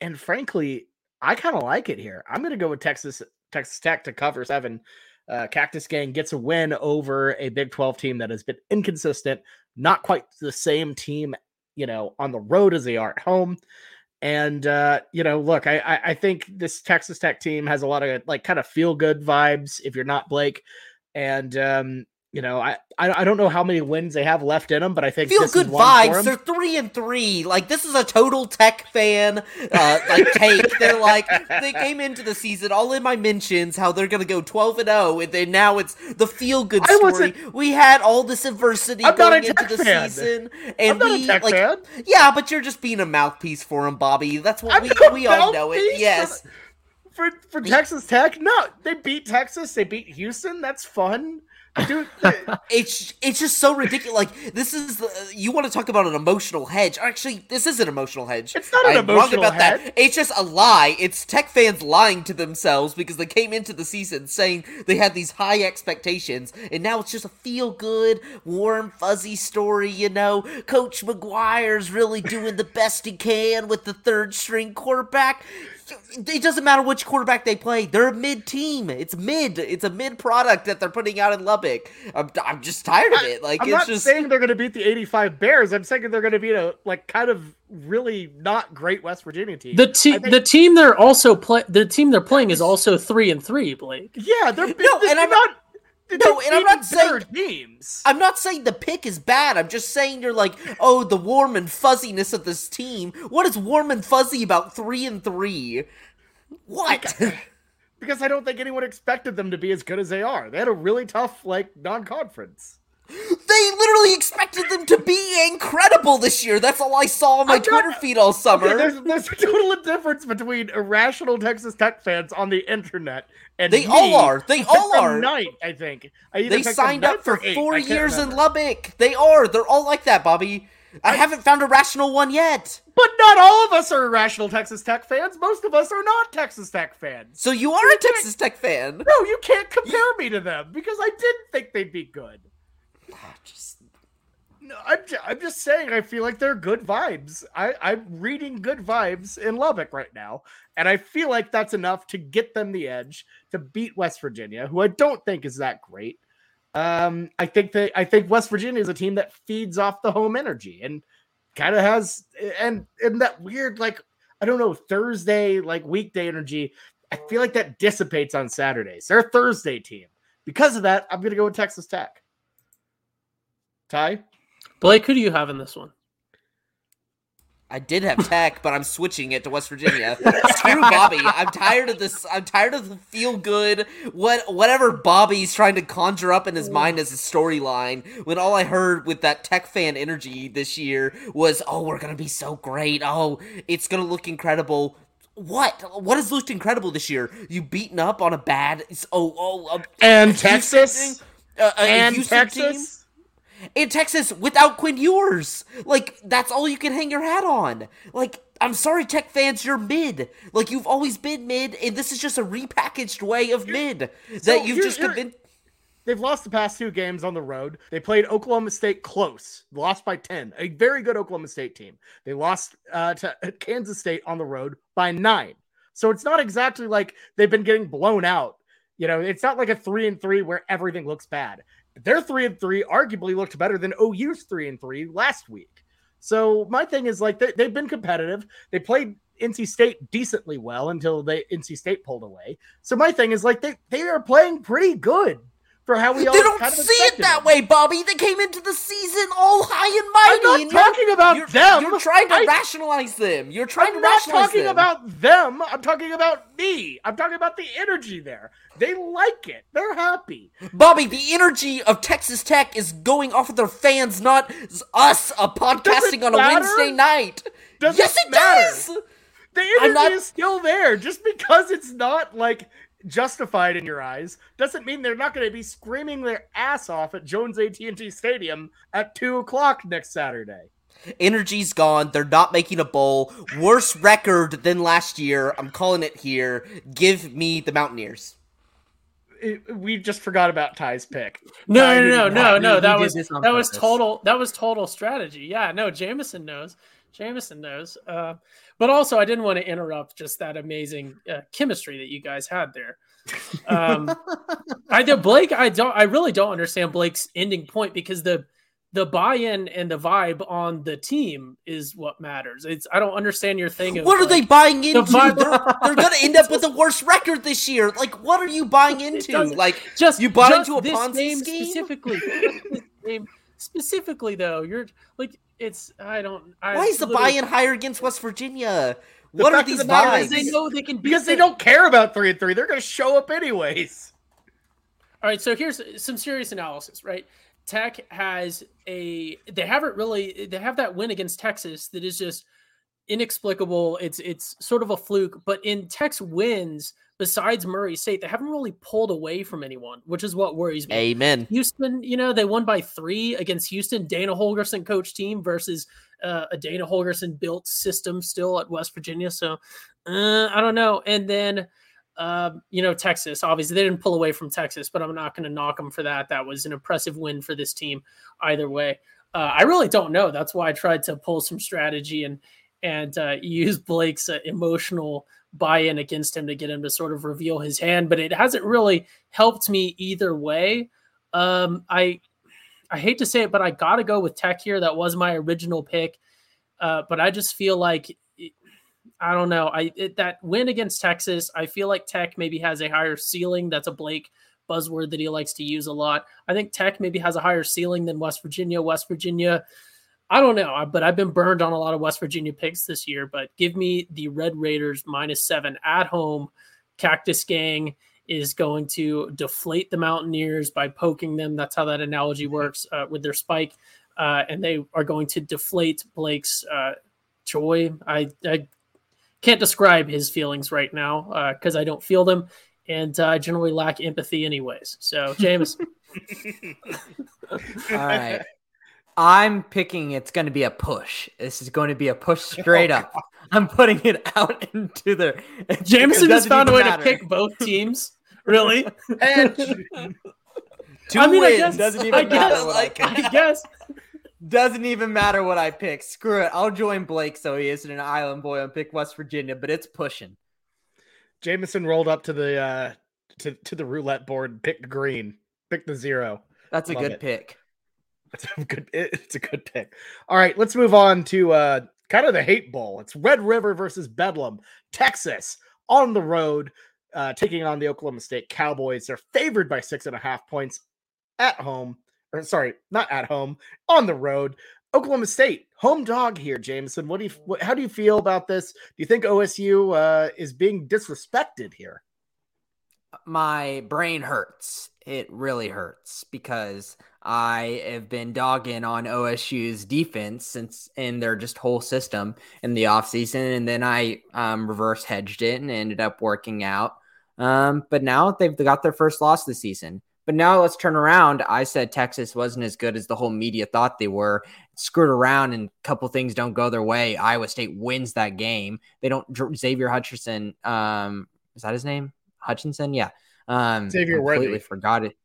and frankly, I kind of like it here. I'm going to go with Texas Texas Tech to cover seven. Uh, Cactus Gang gets a win over a Big 12 team that has been inconsistent, not quite the same team, you know, on the road as they are at home. And uh, you know, look, I, I I think this Texas Tech team has a lot of like kind of feel good vibes if you're not Blake. And um, you know, I, I don't know how many wins they have left in them, but I think feel this good is one for vibes. They're three and three. Like this is a total tech fan uh, like take. They're like they came into the season all in my mentions how they're gonna go twelve and zero, and then now it's the feel good story. We had all this adversity I'm going into the fan. season, I'm and not we a tech like fan. yeah, but you're just being a mouthpiece for him, Bobby. That's what I'm we we all know it. mouthpiece for Yes. For for Texas Tech, no, they beat Texas. They beat Houston. That's fun. Dude, it's it's just so ridiculous. Like this is the, you want to talk about an emotional hedge? Actually, this is an emotional hedge. It's not an I'm wrong emotional about hedge. that. It's just a lie. It's Tech fans lying to themselves because they came into the season saying they had these high expectations, and now it's just a feel good, warm, fuzzy story. You know, Coach McGuire's really doing the best he can with the third string quarterback. It doesn't matter which quarterback they play. They're a mid team. It's mid. It's a mid product that they're putting out in Lubbock. I'm, I'm just tired of it. Like I'm it's not just saying they're going to beat the 85 Bears. I'm saying they're going to beat a like kind of really not great West Virginia team. The team, think- the team they're also play, the team they're playing is also three and three. Blake. yeah, they're No, and I'm not. No, and I'm not saying-. I'm not saying the pick is bad. I'm just saying you're like, oh, the warm and fuzziness of this team. What is warm and fuzzy about three and three? What? because I don't think anyone expected them to be as good as they are. They had a really tough like non-conference. They literally expected them to be incredible this year. That's all I saw on my Twitter feed all summer. Okay, there's there's a total difference between irrational Texas Tech fans on the internet and They me, all are. They all are. Night, I think. I they signed up for or four I years in. Lubbock. They are. They're all like that, Bobby. I haven't found a rational one yet. But not all of us are irrational Texas Tech fans. Most of us are not Texas Tech fans. So you are a Texas Tech fan. No, you can't compare me to them because I didn't think they'd be good. Just- No, I'm, ju- I'm just saying I feel like they're good vibes. I, I'm reading good vibes in Lubbock right now, and I feel like that's enough to get them the edge to beat West Virginia, who I don't think is that great. Um, I think that I think West Virginia is a team that feeds off the home energy and kind of has and and that weird like I don't know Thursday like weekday energy. I feel like that dissipates on Saturdays. They're a Thursday team. Because of that, I'm gonna go with Texas Tech. Ty. Blake, who do you have in this one? I did have Tech, but I'm switching it to West Virginia. Screw Bobby. I'm tired of this. I'm tired of the feel good. What whatever Bobby's trying to conjure up in his mind as a storyline. When all I heard with that Tech fan energy this year was, "Oh, we're gonna be so great. Oh, it's gonna look incredible." What? What has looked incredible this year? You beaten up on a bad. Oh, oh, uh, And Texas. team? Uh, and Houston team? In Texas without Quinn Ewers. Like that's all you can hang your hat on. Like I'm sorry, Tech fans, you're mid. Like you've always been mid, and this is just a repackaged way of mid So that you've you're- just you're- been. They've lost the past two games on the road. They played Oklahoma State close, lost by 10. A very good Oklahoma State team. They lost uh, to Kansas State on the road by nine. So it's not exactly like they've been getting blown out. You know, it's not like a three and three where everything looks bad. Their three and three arguably looked better than OU's three and three last week. So my thing is like they, they've been competitive. They played NC State decently well until they NC State pulled away. So my thing is like they they are playing pretty good for how we all They don't kind of see it that them. way, Bobby. They came into the season all high and mighty. I'm not talking about you're, them. You're trying to I- rationalize them. You're trying to rationalize. I'm not talking about them. I'm talking about me. I'm talking about the energy there. They like it. They're happy. Bobby, the energy of Texas Tech is going off of their fans, not us a podcasting on a matter? Wednesday night. Does yes, it it does. The I'm energy not- is still there. Just because it's not like justified in your eyes doesn't mean they're not going to be screaming their ass off at Jones AT&T Stadium at two o'clock next Saturday. Energy's gone. They're not making a bowl. Worse record than last year. I'm calling it here. Give me the Mountaineers. It- we just forgot about Ty's pick. No, I no, no, no, He- no. he That did was this on that was total. That was total strategy. Yeah, no. Jameson knows. Jameson knows. Uh, but also, I didn't want to interrupt just that amazing uh, chemistry that you guys had there. Um, I do Blake. I don't. I really don't understand Blake's ending point because the the buy-in and the vibe on the team is what matters. It's I don't understand your thing. Of, What are they buying into? vibe- They're, they're gonna end up with the worst record this year. Like, what are you buying into? Like, just You bought into a Ponzi scheme? specifically. specifically, though, you're like it's. I don't. I why is the buy-in higher against West Virginia? The What are these the vibes? They know they can beat because they the- don't care about three and three. They're going to show up anyways. All right, so here's some serious analysis, right? Tech has a they haven't really they have that win against Texas that is just inexplicable. It's it's sort of a fluke, but in Tech's wins besides Murray State, they haven't really pulled away from anyone, which is what worries me. Amen. Houston, you know, they won by three against Houston. Dana Holgorsen coach team versus uh, a Dana Holgorsen built system still at West Virginia. So uh, I don't know. And then, um, you know, Texas, obviously they didn't pull away from Texas, but I'm not going to knock them for that. That was an impressive win for this team either way. Uh, I really don't know. That's why I tried to pull some strategy and and uh, use Blake's uh, emotional buy-in against him to get him to sort of reveal his hand, but it hasn't really helped me either way. Um, I I hate to say it, but I got to go with Tech here. That was my original pick, uh, but I just feel like I don't know. I it, that win against Texas, I feel like Tech maybe has a higher ceiling. That's a Blake buzzword that he likes to use a lot. I think Tech maybe has a higher ceiling than West Virginia. West Virginia, I don't know, but I've been burned on a lot of West Virginia picks this year. But give me the Red Raiders minus seven at home. Cactus Gang is going to deflate the Mountaineers by poking them. That's how that analogy works uh, with their spike. Uh, and they are going to deflate Blake's uh, joy. I, I can't describe his feelings right now because I don't feel them. And uh, I generally lack empathy, anyways. So, James, All right. I'm picking it's going to be a push. This is going to be a push straight up. I'm putting it out into the. Jameson it has found a way even to pick both teams. Really? And Two I mean, I guess- Doesn't I even matter guess- what I pick. I guess. Doesn't even matter what I pick. Screw it. I'll join Blake so he isn't an island boy and pick West Virginia, but it's pushing. Jameson rolled up to the uh to, to the roulette board, and picked green, picked the zero. That's a Love good it. pick. It's a good it's a good pick. All right, let's move on to uh kind of the hate bowl. It's Red River versus Bedlam, Texas, on the road, uh taking on the Oklahoma State Cowboys. They're favored by six and a half points at home. Or sorry, not at home, on the road. Oklahoma State, home dog here, Jameson. What do you what, how do you feel about this? Do you think OSU uh is being disrespected here? my brain hurts. It really hurts because I have been dogging on OSU's defense since in their just whole system in the offseason. And then I um, reverse hedged it and ended up working out. Um, but now they've got their first loss this season. But now let's turn around. I said Texas wasn't as good as the whole media thought they were. Screwed around and a couple things don't go their way. Iowa State wins that game. They don't. Xavier Hutchinson, um, is that his name? Hutchinson, yeah. Um, Xavier completely Worthy. forgot it.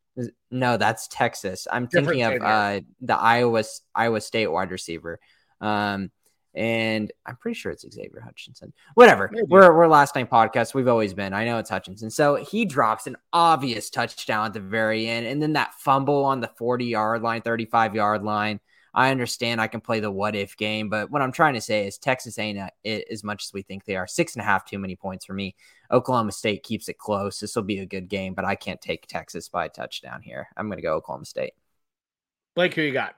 No, that's Texas. I'm Different thinking of uh, the Iowa Iowa State wide receiver. Um, and I'm pretty sure it's Xavier Hutchinson. Whatever. Maybe. We're we're last night podcast. We've always been. I know it's Hutchinson. So he drops an obvious touchdown at the very end, and then that fumble on the 40 yard line, 35 yard line. I understand I can play the what if game, but what I'm trying to say is Texas ain't a, it, as much as we think they are. Six and a half too many points for me. Oklahoma State keeps it close. This will be a good game, but I can't take Texas by a touchdown here. I'm going to go Oklahoma State. Blake, who you got?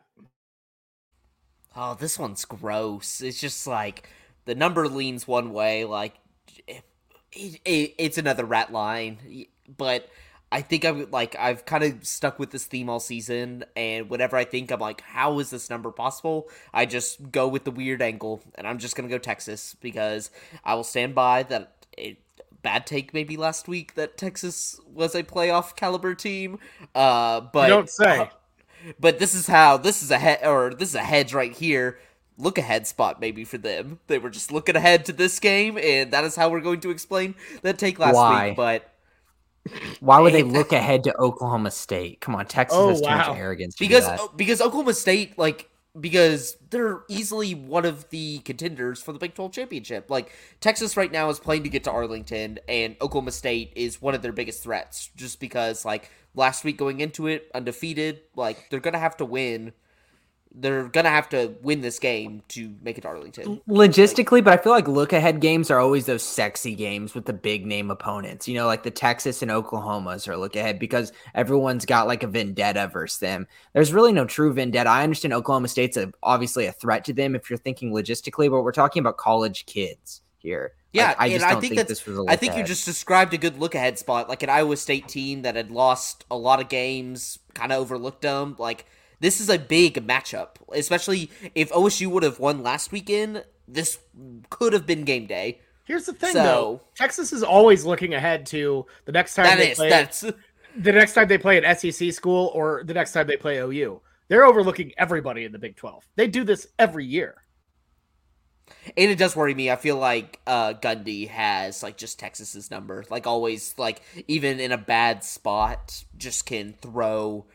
Oh, this one's gross. It's just like the number leans one way. Like it, it, it's another rat line, but I think I'm like I've kind of stuck with this theme all season. And whenever I think I'm like, how is this number possible? I just go with the weird angle, and I'm just gonna go Texas because I will stand by that. It, bad take maybe last week that Texas was a playoff caliber team. Uh, but you don't say. but this is how this is a head or this is a hedge right here. Look ahead spot maybe for them. They were just looking ahead to this game, and that is how we're going to explain that take last Why? week. But Why would they Hey, look ahead to Oklahoma State? Come on, Texas Oh, has too wow. much arrogance. because because Oklahoma State like because they're easily one of the contenders for the Big 12 championship. Like Texas right now is playing to get to Arlington and Oklahoma State is one of their biggest threats just because like last week going into it undefeated, like they're going to have to win they're gonna have to win this game to make it to Arlington. Logistically, but I feel like look ahead games are always those sexy games with the big name opponents. You know, like the Texas and Oklahomas are look ahead because everyone's got like a vendetta versus them. There's really no true vendetta. I understand Oklahoma State's a, obviously a threat to them if you're thinking logistically, but we're talking about college kids here. Yeah, like, I and just I don't think, think, that's. this was a I think you look-ahead. just described a good look ahead spot, like an Iowa State team that had lost a lot of games, kind of overlooked them. Like this is a big matchup, especially if OSU would have won last weekend. This could have been game day. Here's the thing, So- though. Texas is always looking ahead to the next time That they is play that's the next time they play an SEC school or the next time they play OU. They're overlooking everybody in the Big 12. They do this every year. and it does worry me. I feel like uh Gundy has like just Texas's number. Like always like even in a bad spot just can throw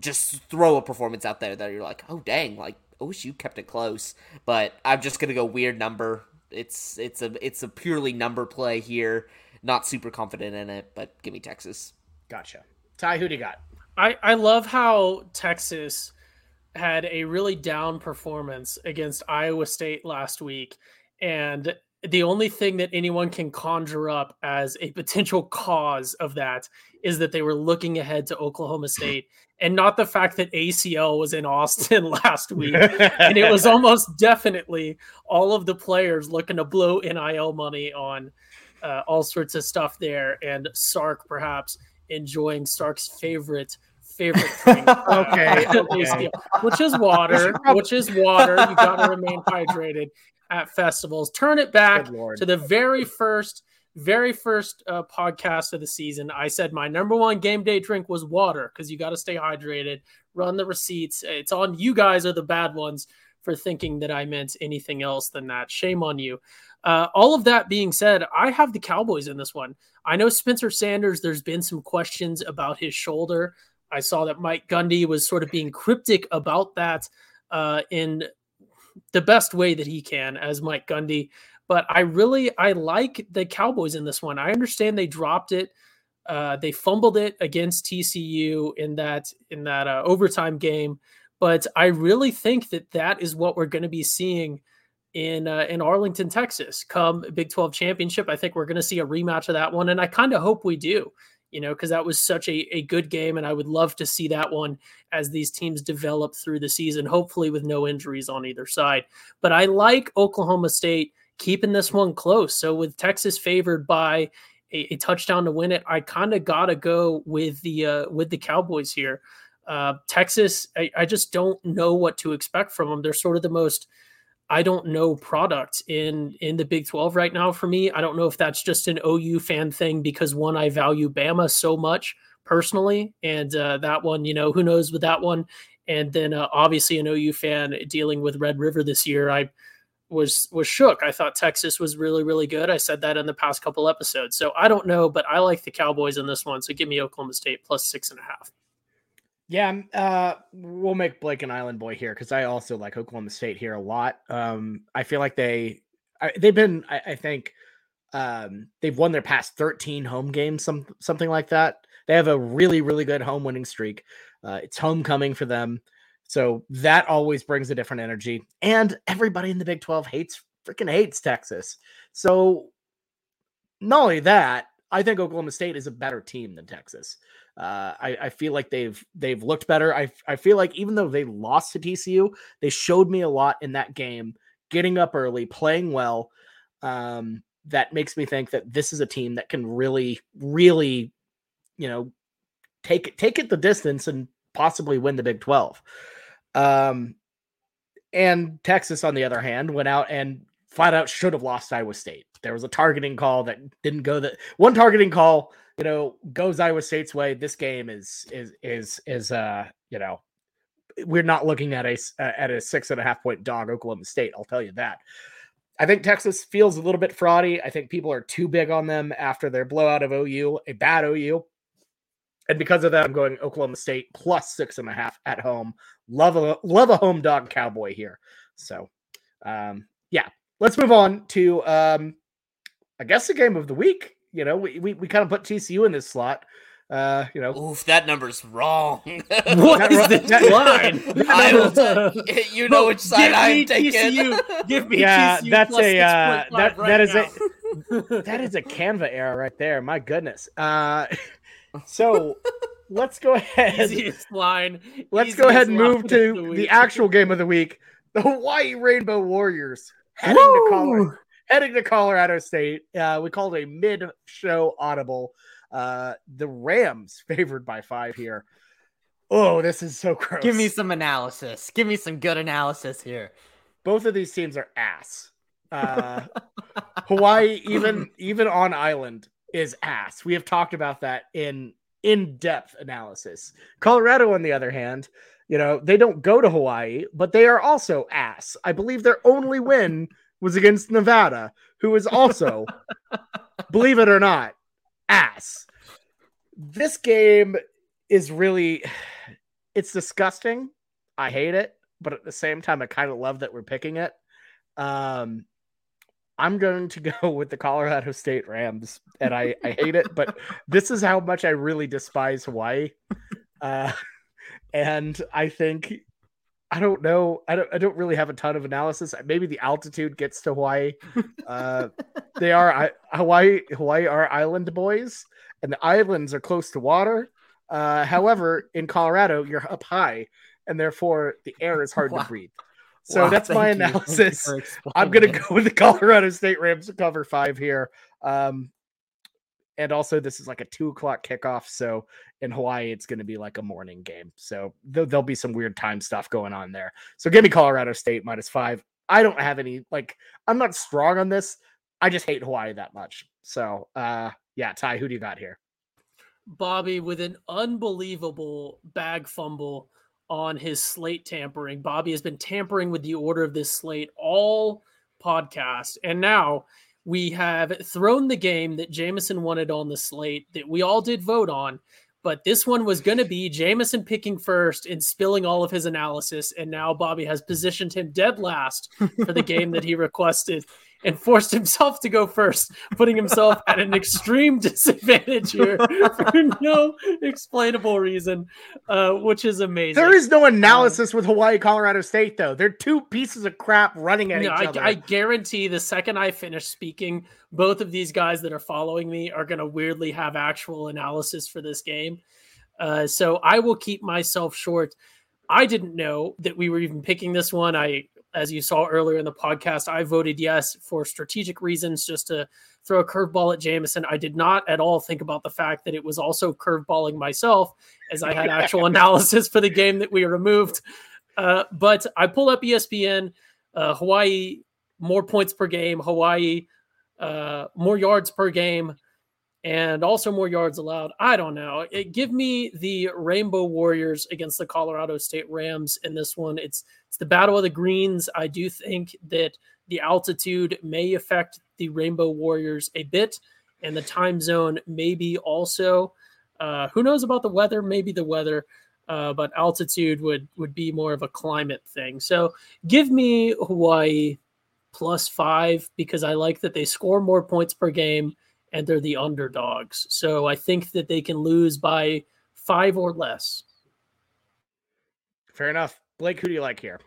just throw a performance out there that you're like, "Oh dang, like OSU kept it close." But I'm just going to go weird number. It's it's a it's a purely number play here. Not super confident in it, but give me Texas. Gotcha. Ty, who do you got? I, I love how Texas had a really down performance against Iowa State last week. And the only thing that anyone can conjure up as a potential cause of that is that they were looking ahead to Oklahoma State and not the fact that ACL was in Austin last week. and it was almost definitely all of the players looking to blow NIL money on uh, all sorts of stuff there. And Sark perhaps enjoying Sark's favorite favorite drink. uh, Okay, okay. Which is water, which is water. You got to remain hydrated at festivals. Turn it back to the very first, very first uh, podcast of the season. I said my number one game day drink was water because you got to stay hydrated. Run the receipts. It's on you guys are the bad ones for thinking that I meant anything else than that. Shame on you. Uh, all of that being said, I have the Cowboys in this one. I know Spencer Sanders, there's been some questions about his shoulder. I saw that Mike Gundy was sort of being cryptic about that uh, in the best way that he can as Mike Gundy. But I really I like the Cowboys in this one. I understand they dropped it. Uh, they fumbled it against TCU in that in that uh, overtime game, but I really think that that is what we're going to be seeing in uh, in Arlington, Texas, come Big 12 championship. I think we're going to see a rematch of that one, and I kind of hope we do. You know, because that was such a, a good game, and I would love to see that one as these teams develop through the season, hopefully with no injuries on either side. But I like Oklahoma State keeping this one close. So with Texas favored by a, a touchdown to win it, I kind of gotta go with the uh, with the Cowboys here. Uh, Texas, I, I just don't know what to expect from them. They're sort of the most I don't know product in in the Big 12 right now for me. I don't know if that's just an OU fan thing because one I value Bama so much personally and uh, that one, you know, who knows with that one. And then uh, obviously an OU fan dealing with Red River this year, I was was shook. I thought Texas was really really good. I said that in the past couple episodes. So I don't know, but I like the Cowboys in this one. So give me Oklahoma State plus six and a half. Yeah, uh, we'll make Blake an island boy here because I also like Oklahoma State here a lot. Um, I feel like they I, they've been, I, I think, um, they've won their past thirteen home games, some something like that. They have a really really good home winning streak. Uh, it's homecoming for them, so that always brings a different energy. And everybody in the Big Twelve hates freaking hates Texas. So not only that, I think Oklahoma State is a better team than Texas. Uh, I, I feel like they've they've looked better. I I feel like even though they lost to TCU, they showed me a lot in that game, getting up early, playing well. Um, that makes me think that this is a team that can really, really, you know, take it take it the distance and possibly win the Big Twelve. Um, and Texas, on the other hand, went out and flat out should have lost Iowa State. There was a targeting call that didn't go that one targeting call, you know, goes Iowa State's way. This game is is is is uh you know we're not looking at a at a six and a half point dog Oklahoma State. I'll tell you that. I think Texas feels a little bit fraudy. I think people are too big on them after their blowout of OU, a bad OU. And because of that, I'm going Oklahoma State plus six and a half at home. Love a love a home dog cowboy here. So um yeah, let's move on to um I guess the game of the week. You know, we we, we kind of put TCU in this slot. Uh, you know, Oof, that number's wrong. What That is ru- this that- line? I will you know which side I'm me taking. TCU. Give me Yeah, TCU that's plus a, uh, 6.5 that- right that is a- that is a Canva error right there. My goodness. Uh, so let's go ahead. easiest line. Let's go ahead and move to the the actual game of the week: the Hawaii Rainbow Warriors heading to Colorado. Heading to Colorado State. Uh, we called a mid-show audible. Uh, the Rams favored by five here. Oh, this is so gross. Give me some analysis. Give me some good analysis here. both of these teams are ass. Uh, Hawaii, even even on island, is ass. We have talked about that in in-depth analysis. Colorado, on the other hand, you know they don't go to Hawaii, but they are also ass. I believe their only win was against Nevada, who is also, believe it or not, ass. This game is really, it's disgusting. I hate it, but at the same time, I kind of love that we're picking it. Um, I'm going to go with the Colorado State Rams, and I, I hate it, but this is how much I really despise Hawaii. Uh, and I think I don't know. I don't. I don't really have a ton of analysis. Maybe the altitude gets to Hawaii. Uh, they are I, Hawaii. Hawaii are island boys, and the islands are close to water. Uh, however, in Colorado, you're up high, and therefore the air is hard Wow. to breathe. So Wow, that's my thank you. Thank you analysis. I'm gonna go with the Colorado State Rams to cover five here. Um, and also, this is like a two o'clock kickoff. So in Hawaii, it's going to be like a morning game. So th- there'll be some weird time stuff going on there. So give me Colorado State minus five. I don't have any like I'm not strong on this. I just hate Hawaii that much. So uh, yeah, Ty, who do you got here? Bobby with an unbelievable bag fumble on his slate tampering. Bobby has been tampering with the order of this slate all podcast. And now we have thrown the game that Jameson wanted on the slate that we all did vote on. But this one was going to be Jameson picking first and spilling all of his analysis. And now Bobby has positioned him dead last for the game that he requested and forced himself to go first, putting himself at an extreme disadvantage here for no explainable reason, uh, which is amazing. There is no analysis with Hawaii Colorado State though. They're two pieces of crap running at No, each I, other. I guarantee the second I finish speaking, both of these guys that are following me are going to weirdly have actual analysis for this game. Uh, so I will keep myself short. I didn't know that we were even picking this one. I, as you saw earlier in the podcast, I voted yes for strategic reasons, just to throw a curveball at Jameson. I did not at all think about the fact that it was also curveballing myself, as I had actual analysis for the game that we removed. Uh, but I pulled up ESPN, uh, Hawaii more points per game, Hawaii uh, more yards per game, and also more yards allowed. I don't know. It, give me the Rainbow Warriors against the Colorado State Rams in this one. It's it's the battle of the greens. I do think that the altitude may affect the Rainbow Warriors a bit, and the time zone maybe also. Uh, who knows about the weather? Maybe the weather. Uh, but altitude would would be more of a climate thing. So give me Hawaii plus five because I like that they score more points per game and they're the underdogs. So I think that they can lose by five or less. Fair enough. Blake, who do you like here?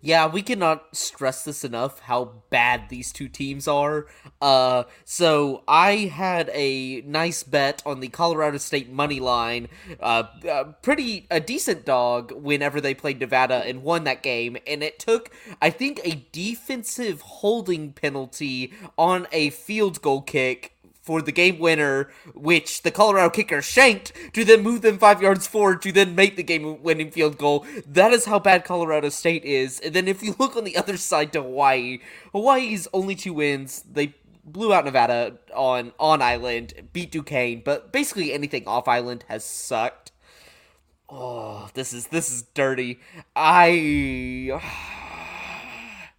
Yeah, we cannot stress this enough how bad these two teams are. Uh, so I had a nice bet on the Colorado State money line, uh, uh, pretty a decent dog whenever they played Nevada and won that game, and it took I think a defensive holding penalty on a field goal kick for the game winner, which the Colorado kicker shanked to then move them five yards forward to then make the game winning field goal. That is how bad Colorado State is. And then if you look on the other side to Hawaii, Hawaii's only two wins. They blew out Nevada on on island, beat Duquesne, but basically anything off island has sucked. Oh, this is this is dirty. I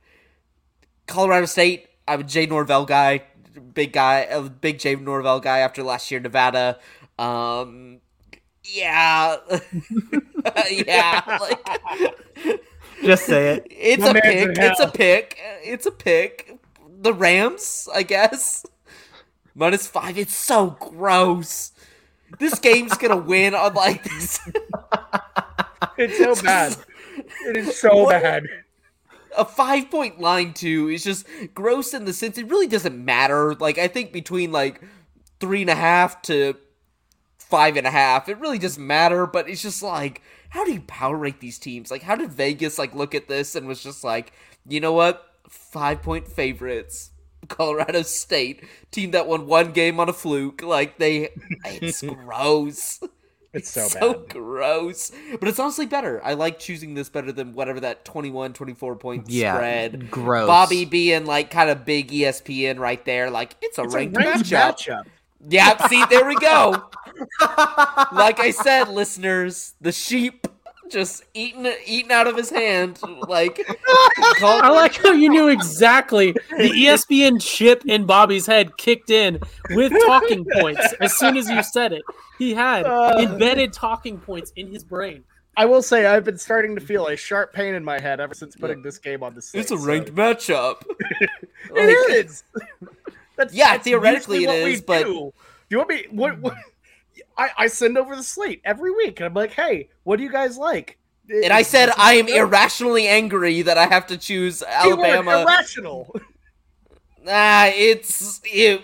Colorado State. I'm a Jay Norvell guy, big guy, a big Jay Norvell guy after last year Nevada. Um, yeah, yeah, like Just say it. it's My a pick. It's a pick. It's a pick. The Rams, I guess. Minus five. It's so gross. this game's gonna win on like this. It's so bad. It is so What? bad. A five point line too is just gross in the sense it really doesn't matter. Like I think between like three and a half to five and a half, it really doesn't matter. But it's just like, how do you power rank these teams? Like, how did Vegas like look at this and was just like, you know what, five point favorites. Colorado State team that won one game on a fluke. Like they, it's gross. It's so, so bad. gross. But it's honestly better. I like choosing this better than whatever that 21, 24 point Yeah, spread. gross. Bobby being like kind of big ESPN right there. Like it's a It's a ranked, ranked matchup. matchup. Yeah, see, there we go. like I said, listeners, the sheep just eating eating out of his hand. Like call- I like how you knew exactly the ESPN chip in Bobby's head kicked in with talking points as soon as you said it. He had Uh. embedded talking points in his brain. I will say I've been starting to feel a sharp pain in my head ever since putting this game on the slate. it's a so- ranked matchup. It is. That's, Yeah, that's theoretically it is. what we but- do. do you want me? What? what I, I send over the slate every week, and I'm like, "Hey, what do you guys like?" And I said I am irrationally angry that I have to choose Keyword, Alabama. irrational. Ah, it's it.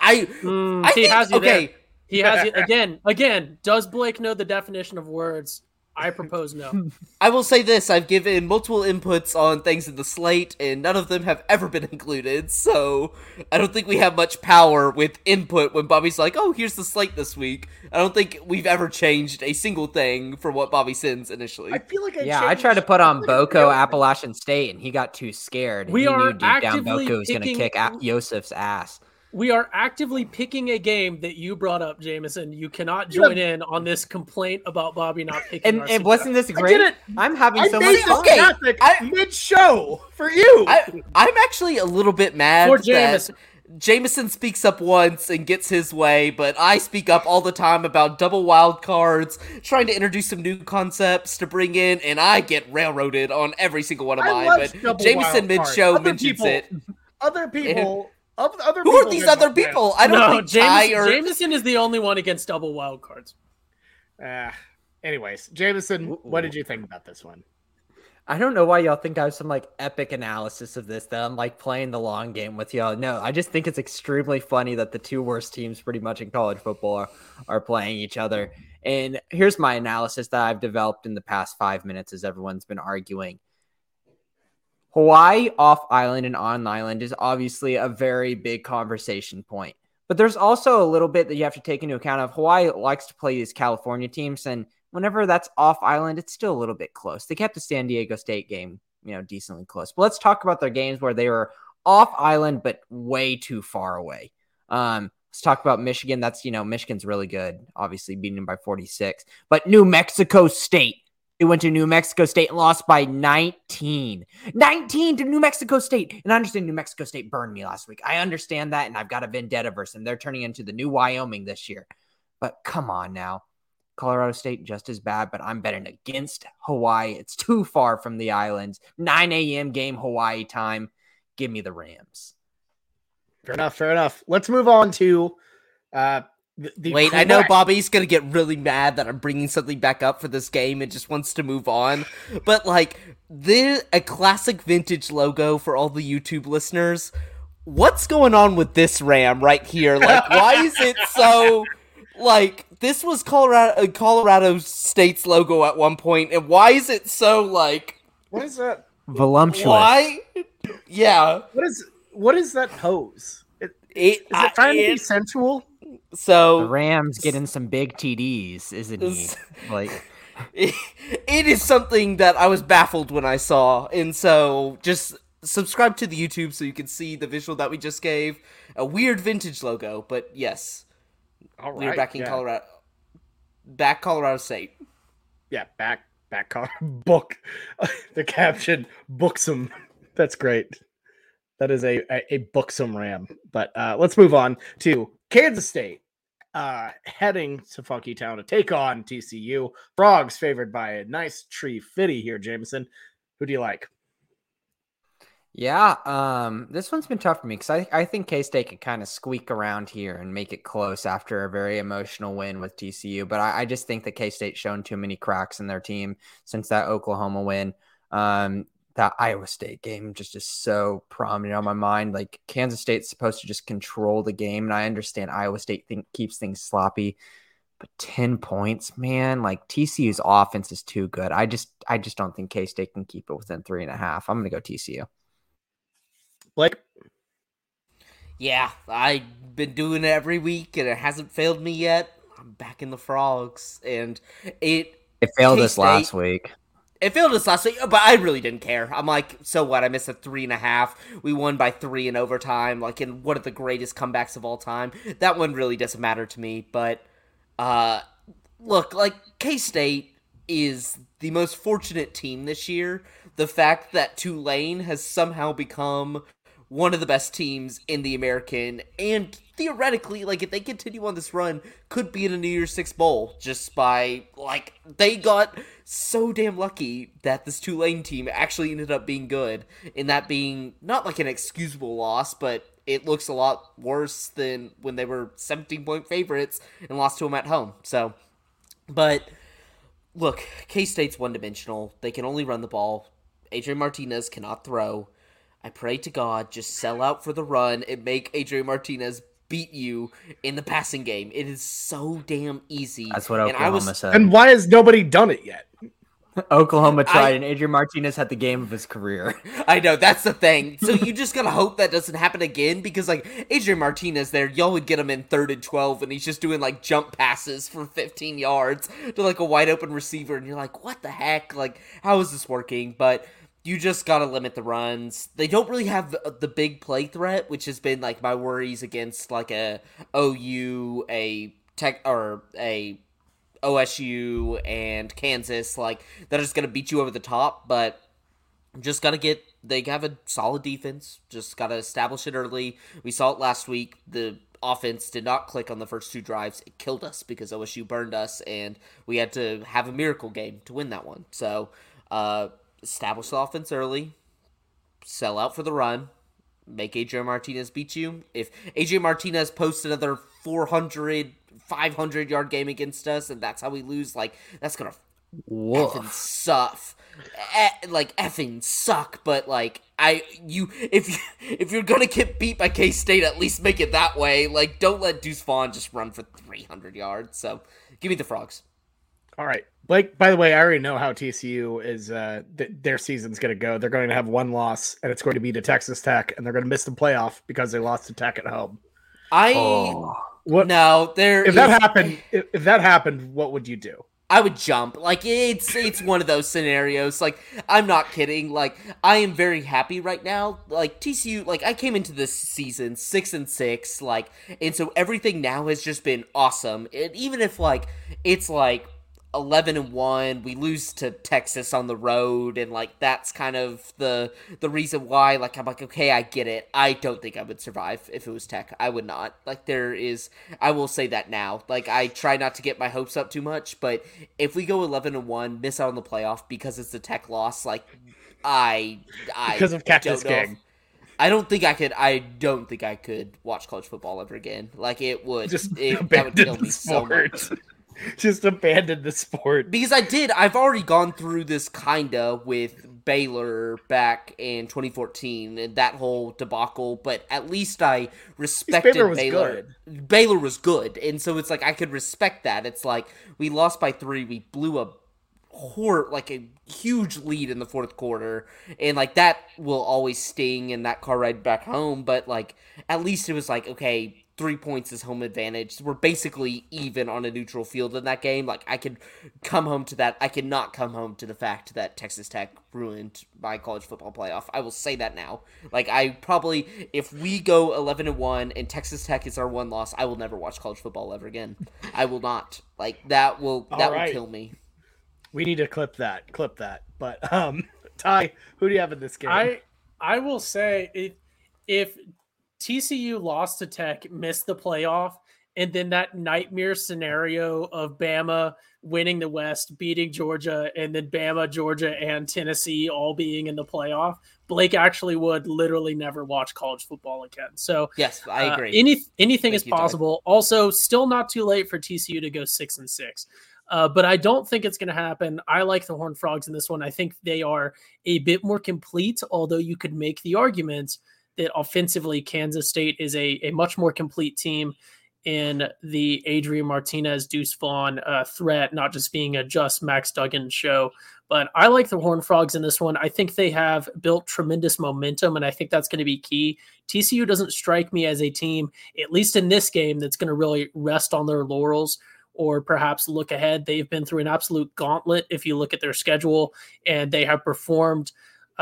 I Mm, I he think has you okay. there. He has you again. Again, does Blake know the definition of words? I propose no. I will say this: I've given multiple inputs on things in the slate, and none of them have ever been included. So I don't think we have much power with input when Bobby's like, "Oh, here's the slate this week." I don't think we've ever changed a single thing for what Bobby sends initially. I feel like I Yeah, I tried to put on I feel like I Boko. Appalachian State, and he got too scared. We he are knew deep down actively Boko was going to kick A- Yosef's ass. We are actively picking a game that you brought up, Jameson. You cannot Yeah. join in on this complaint about Bobby not picking. And, and wasn't this great? did. I'm having I so much fun. Okay, I- mid-show for you. I, I'm actually a little bit mad For that Jameson. Jameson speaks up once and gets his way, but I speak up all the time about double wild cards, trying to introduce some new concepts to bring in, and I get railroaded on every single one of I mine. But double Jameson mid show mentions people- it. other people, of other Who are these other not win. people? I don't no, think Ty Jameson, or Jameson is the only one against double wild cards. Ah, anyways, Jameson, what did you think about this one? I don't know why y'all think I have some like epic analysis of this. That I'm like playing the long game with y'all. No, I just think it's extremely funny that the two worst teams, pretty much in college football, are, are playing each other. And here's my analysis that I've developed in the past five minutes as everyone's been arguing. Hawaii off island and on island is obviously a very big conversation point. But there's also a little bit that you have to take into account of Hawaii likes to play these California teams and whenever that's off island, it's still a little bit close. They kept the San Diego State game, you know, decently close. But let's talk about their games where they were off island but way too far away. Um, let's talk about Michigan. That's you know, Michigan's really good, obviously beating them by 46. But New Mexico State. They went to New Mexico State and lost by 19. 19 to New Mexico State. And I understand New Mexico State burned me last week. I understand that, and I've got a vendetta versus them. They're turning into the new Wyoming this year. But come on now. Colorado State just as bad, but I'm betting against Hawaii. It's too far from the islands. 9 a.m. game Hawaii time. Give me the Rams. Fair enough. Fair enough. Let's move on to uh, the, the Wait, I know Bobby's gonna get really mad that I'm bringing something back up for this game and just wants to move on. But like, the a classic vintage logo for all the YouTube listeners. What's going on with this Ram right here? Like, why is it so? Like, this was Colorado uh, Colorado State's logo at one point, and why is it so like? What is that? Voluptuous. Why? Yeah, What is what is that pose? It, it, is it trying to I- be it- sensual? The so Rams getting some big TDs, isn't he? Like, it, it is something that I was baffled when I saw, and so just subscribe to the YouTube so you can see the visual that we just gave. A weird vintage logo, but yes, All we are back in yeah. Colorado, back Colorado State. Yeah, back back car book. the caption booksome. That's great. That is a a, a booksome ram. But uh, let's move on to Kansas State. Uh, heading to Funky Town to take on TCU. Frogs favored by a nice tree fitty here, Jameson. Who do you like? Yeah, um, this one's been tough for me because I, I think K State could kind of squeak around here and make it close after a very emotional win with TCU. But I, I just think that K State's shown too many cracks in their team since that Oklahoma win. Um, that Iowa State game just is so prominent on my mind. Like Kansas State's supposed to just control the game, and I understand Iowa State think, keeps things sloppy, but 10 points, man, like TCU's offense is too good. I just I just don't think K State can keep it within three and a half. I'm gonna go TCU. Blake? Yeah, I've been doing it every week and it hasn't failed me yet. I'm back in the frogs. And it It failed us last week. It failed us last week, but I really didn't care. I'm like, so what? I missed a three and a half. We won by three in overtime, like in one of the greatest comebacks of all time. That one really doesn't matter to me. But uh look, like K State is the most fortunate team this year. The fact that Tulane has somehow become one of the best teams in the American, and theoretically, like if they continue on this run, could be in a New Year's Six bowl just by like they got so damn lucky that this Tulane team actually ended up being good, in that being not like an excusable loss, but it looks a lot worse than when they were 17 point favorites and lost to them at home. So, but look, K State's one dimensional. They can only run the ball. Adrian Martinez cannot throw. I pray to God, just sell out for the run and make Adrian Martinez beat you in the passing game. It is so damn easy. That's what Oklahoma was, said. And why has nobody done it yet? Oklahoma tried, I, and Adrian Martinez had the game of his career. I know that's the thing. So you just gotta hope that doesn't happen again because like Adrian Martinez, there, y'all would get him in third and twelve, and he's just doing like jump passes for fifteen yards to like a wide open receiver, and you're like, what the heck? Like, how is this working? But you just got to limit the runs. They don't really have the, the, big play threat, which has been like my worries against like a OU, a tech or a OSU and Kansas like that going to beat you over the top, but just got to get they have a solid defense. Just got to establish it early. We saw it last week. The offense did not click on the first two drives. It killed us because OSU burned us and we had to have a miracle game to win that one. So, uh establish the offense early, sell out for the run, make AJ Martinez beat you. If AJ Martinez posts another 400, 500 yard game against us, and that's how we lose, like, that's going to effing suck. E- like effing suck, but like I you if you if you're gonna get beat by K State, at least make it that way. Like don't let Deuce Vaughn just run for 300 yards. So give me the frogs. All right. Blake, by the way, I already know how TCU is uh th- their season's going to go. They're going to have one loss and it's going to be to Texas Tech and they're going to miss the playoff because they lost to Tech at home. I oh. what No, there If is, that happened if, if that happened, what would you do? I would jump. Like it's it's one of those scenarios. Like I'm not kidding. Like I am very happy right now. Like TCU. Like I came into this season six and six. Like and so everything now has just been awesome. And even if like it's like 11 and 1 we lose to texas on the road and like that's kind of the the reason why like i'm like okay i get it i don't think i would survive if it was tech i would not like there is i will say that now like i try not to get my hopes up too much but if we go 11 and 1 miss out on the playoff because it's a tech loss like i i because of cactus gang I don't think I could. I don't think I could watch college football ever again. Like it would. Just it, that would kill me so much. just abandoned the sport because I did. I've already gone through this kinda with Baylor back in 2014 and that whole debacle. But at least I respected Baylor. Was Baylor. Good. Baylor was good, and so it's like I could respect that. It's like we lost by three. We blew a hor like a huge lead in the fourth quarter and like that will always sting in that car ride back home but like at least it was like okay three points is home advantage. We're basically even on a neutral field in that game. Like I could come home to that. I cannot come home to the fact that Texas Tech ruined my college football playoff. I will say that now. Like I probably if we go 11 and 1 and Texas Tech is our one loss, I will never watch college football ever again. I will not. Like that will that right. will kill me. We need to clip that. Clip that. But um Ty, who do you have in this game? I I will say it if TCU lost to Tech, missed the playoff, and then that nightmare scenario of Bama winning the West, beating Georgia, and then Bama, Georgia, and Tennessee all being in the playoff, Blake actually would literally never watch college football again. So yes, I uh, agree. any anything Thank is Doug. possible. Also, still not too late for TCU to go six and six. Uh, but I don't think it's going to happen. I like the Horned Frogs in this one. I think they are a bit more complete, although you could make the argument that offensively, Kansas State is a, a much more complete team in the Adrian Martinez, Deuce Vaughn uh, threat, not just being a just Max Duggan show. But I like the Horn Frogs in this one. I think they have built tremendous momentum, and I think that's going to be key. TCU doesn't strike me as a team, at least in this game, that's going to really rest on their laurels or perhaps look ahead. They've been through an absolute gauntlet if you look at their schedule, and they have performed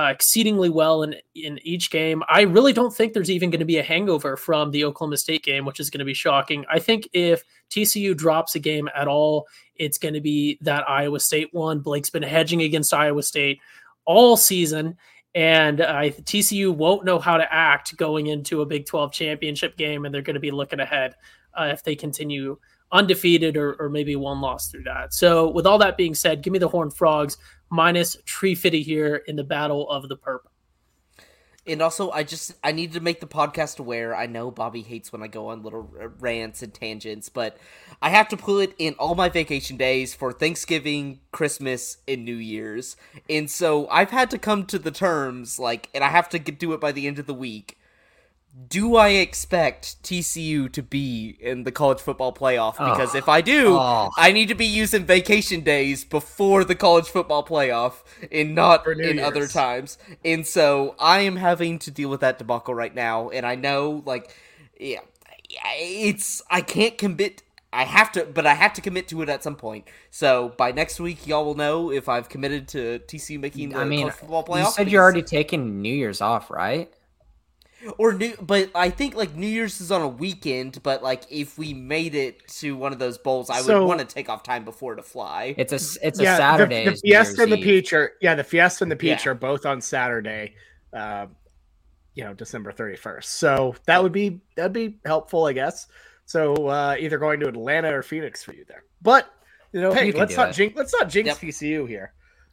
uh, exceedingly well in in each game. I really don't think there's even going to be a hangover from the Oklahoma State game, which is going to be shocking. I think if TCU drops a game at all, it's going to be that Iowa State one. Blake's been hedging against Iowa State all season. And uh, TCU won't know how to act going into a Big 12 championship game, and they're going to be looking ahead uh, if they continue undefeated or, or maybe one loss through that. So, with all that being said, give me the Horned Frogs minus Tree Fitty here in the Battle of the Perp. And also, I just I need to make the podcast aware. I know Bobby hates when I go on little rants and tangents, but I have to put it in all my vacation days for Thanksgiving, Christmas, and New Year's, and so I've had to come to the terms like, and I have to do it by the end of the week. Do I expect TCU to be in the college football playoff? Ah. Because Oh. if I do, Oh. I need to be using vacation days before the college football playoff and not in other times. And so I am having to deal with that debacle right now. And I know, like, yeah, it's, I can't commit. I have to, but I have to commit to it at some point. So by next week, y'all will know if I've committed to TCU making the I mean, college football playoff. you said you're already taking New Year's off, right? Or new, but I think like New Year's is on a weekend. But like if we made it to one of those bowls, I So- would want to take off time before to fly. It's a it's a yeah, Saturday. The, the Fiesta and the Peach are yeah, the Fiesta and the Peach Yeah. are both on Saturday, uh, you know, December thirty first. So that would be that'd be helpful, I guess. So uh, either going to Atlanta or Phoenix for you there. But you know, hey, You can let's not it. jinx let's not jinx Yep. TCU here.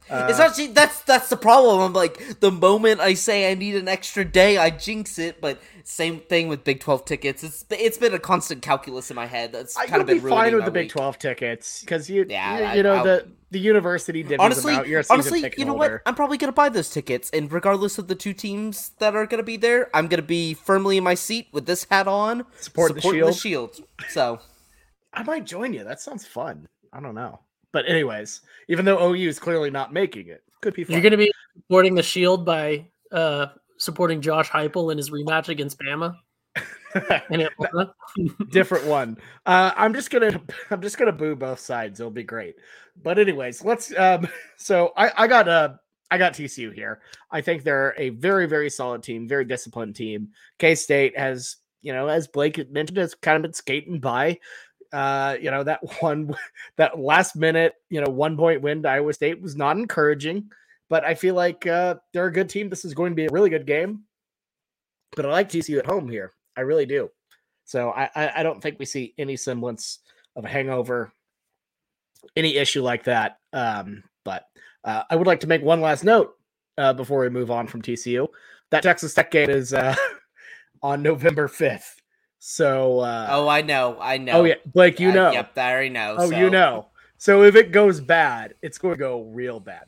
Uh, it's actually that's that's the problem. I'm like the moment I say I need an extra day, I jinx it. But same thing with Big Twelve tickets. It's it's been a constant calculus in my head. That's I kind of been be fine with the Big week. Twelve tickets because you, Yeah, you, I- you know I'll- the the university divvies Honestly, them out. You're a honestly, you know holder. what? I'm probably gonna buy those tickets, and regardless of the two teams that are gonna be there, I'm gonna be firmly in my seat with this hat on, Support the supporting shield. shield. So I might join you. That sounds fun. I don't know. But anyways, even though OU is clearly not making it, could be fun. You're going to be supporting the Shield by uh, supporting Josh Heupel in his rematch against Bama different one. Uh, I'm just gonna I'm just gonna boo both sides. It'll be great. But anyways, let's. Um, so I I got uh I got TCU here. I think they're a very very solid team, very disciplined team. K State has you know as Blake mentioned has kind of been skating by. Uh, you know that one that last minute you know one point win to Iowa State was not encouraging. But I feel like uh, they're a good team. This is going to be a really good game. But I like TCU at home here. I really do. So I, I, I don't think we see any semblance of a hangover, any issue like that. Um, but uh, I would like to make one last note uh, before we move on from TCU. That Texas Tech game is uh, on November fifth. So uh, oh, I know, I know. oh yeah, Blake, you I- know. Yep, I already know. oh, so- you know. So if it goes bad, it's going to go real bad.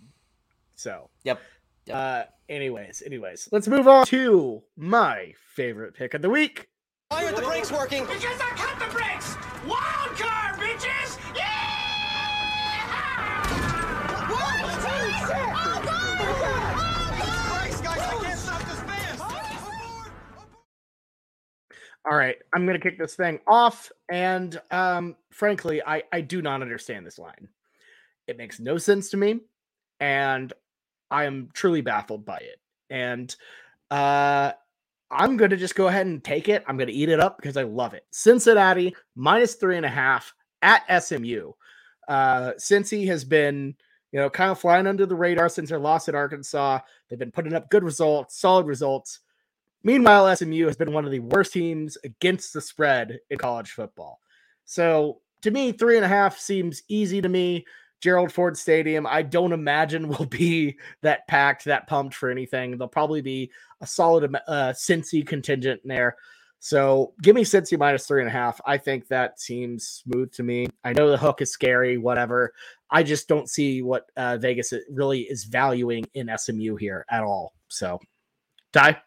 So Yep. Yep. uh, anyways, anyways, let's move on to my favorite pick of the week. Why aren't the brakes working? Because I cut the brakes! Wild All right, I'm gonna kick this thing off, and um, frankly, I I do not understand this line. It makes no sense to me, and I am truly baffled by it. And uh, I'm gonna just go ahead and take it. I'm gonna eat it up because I love it. Cincinnati minus three and a half at SMU. Uh, Cincy has been, you know, kind of flying under the radar since their loss at Arkansas. They've been putting up good results, solid results. Meanwhile, SMU has been one of the worst teams against the spread in college football. So to me, three and a half seems easy to me. Gerald Ford Stadium, I don't imagine will be that packed, that pumped for anything. There'll probably be a solid uh, Cincy contingent in there. So give me Cincy minus three and a half. I think that seems smooth to me. I know the hook is scary, whatever. I just don't see what uh, Vegas really is valuing in SMU here at all. So, Ty.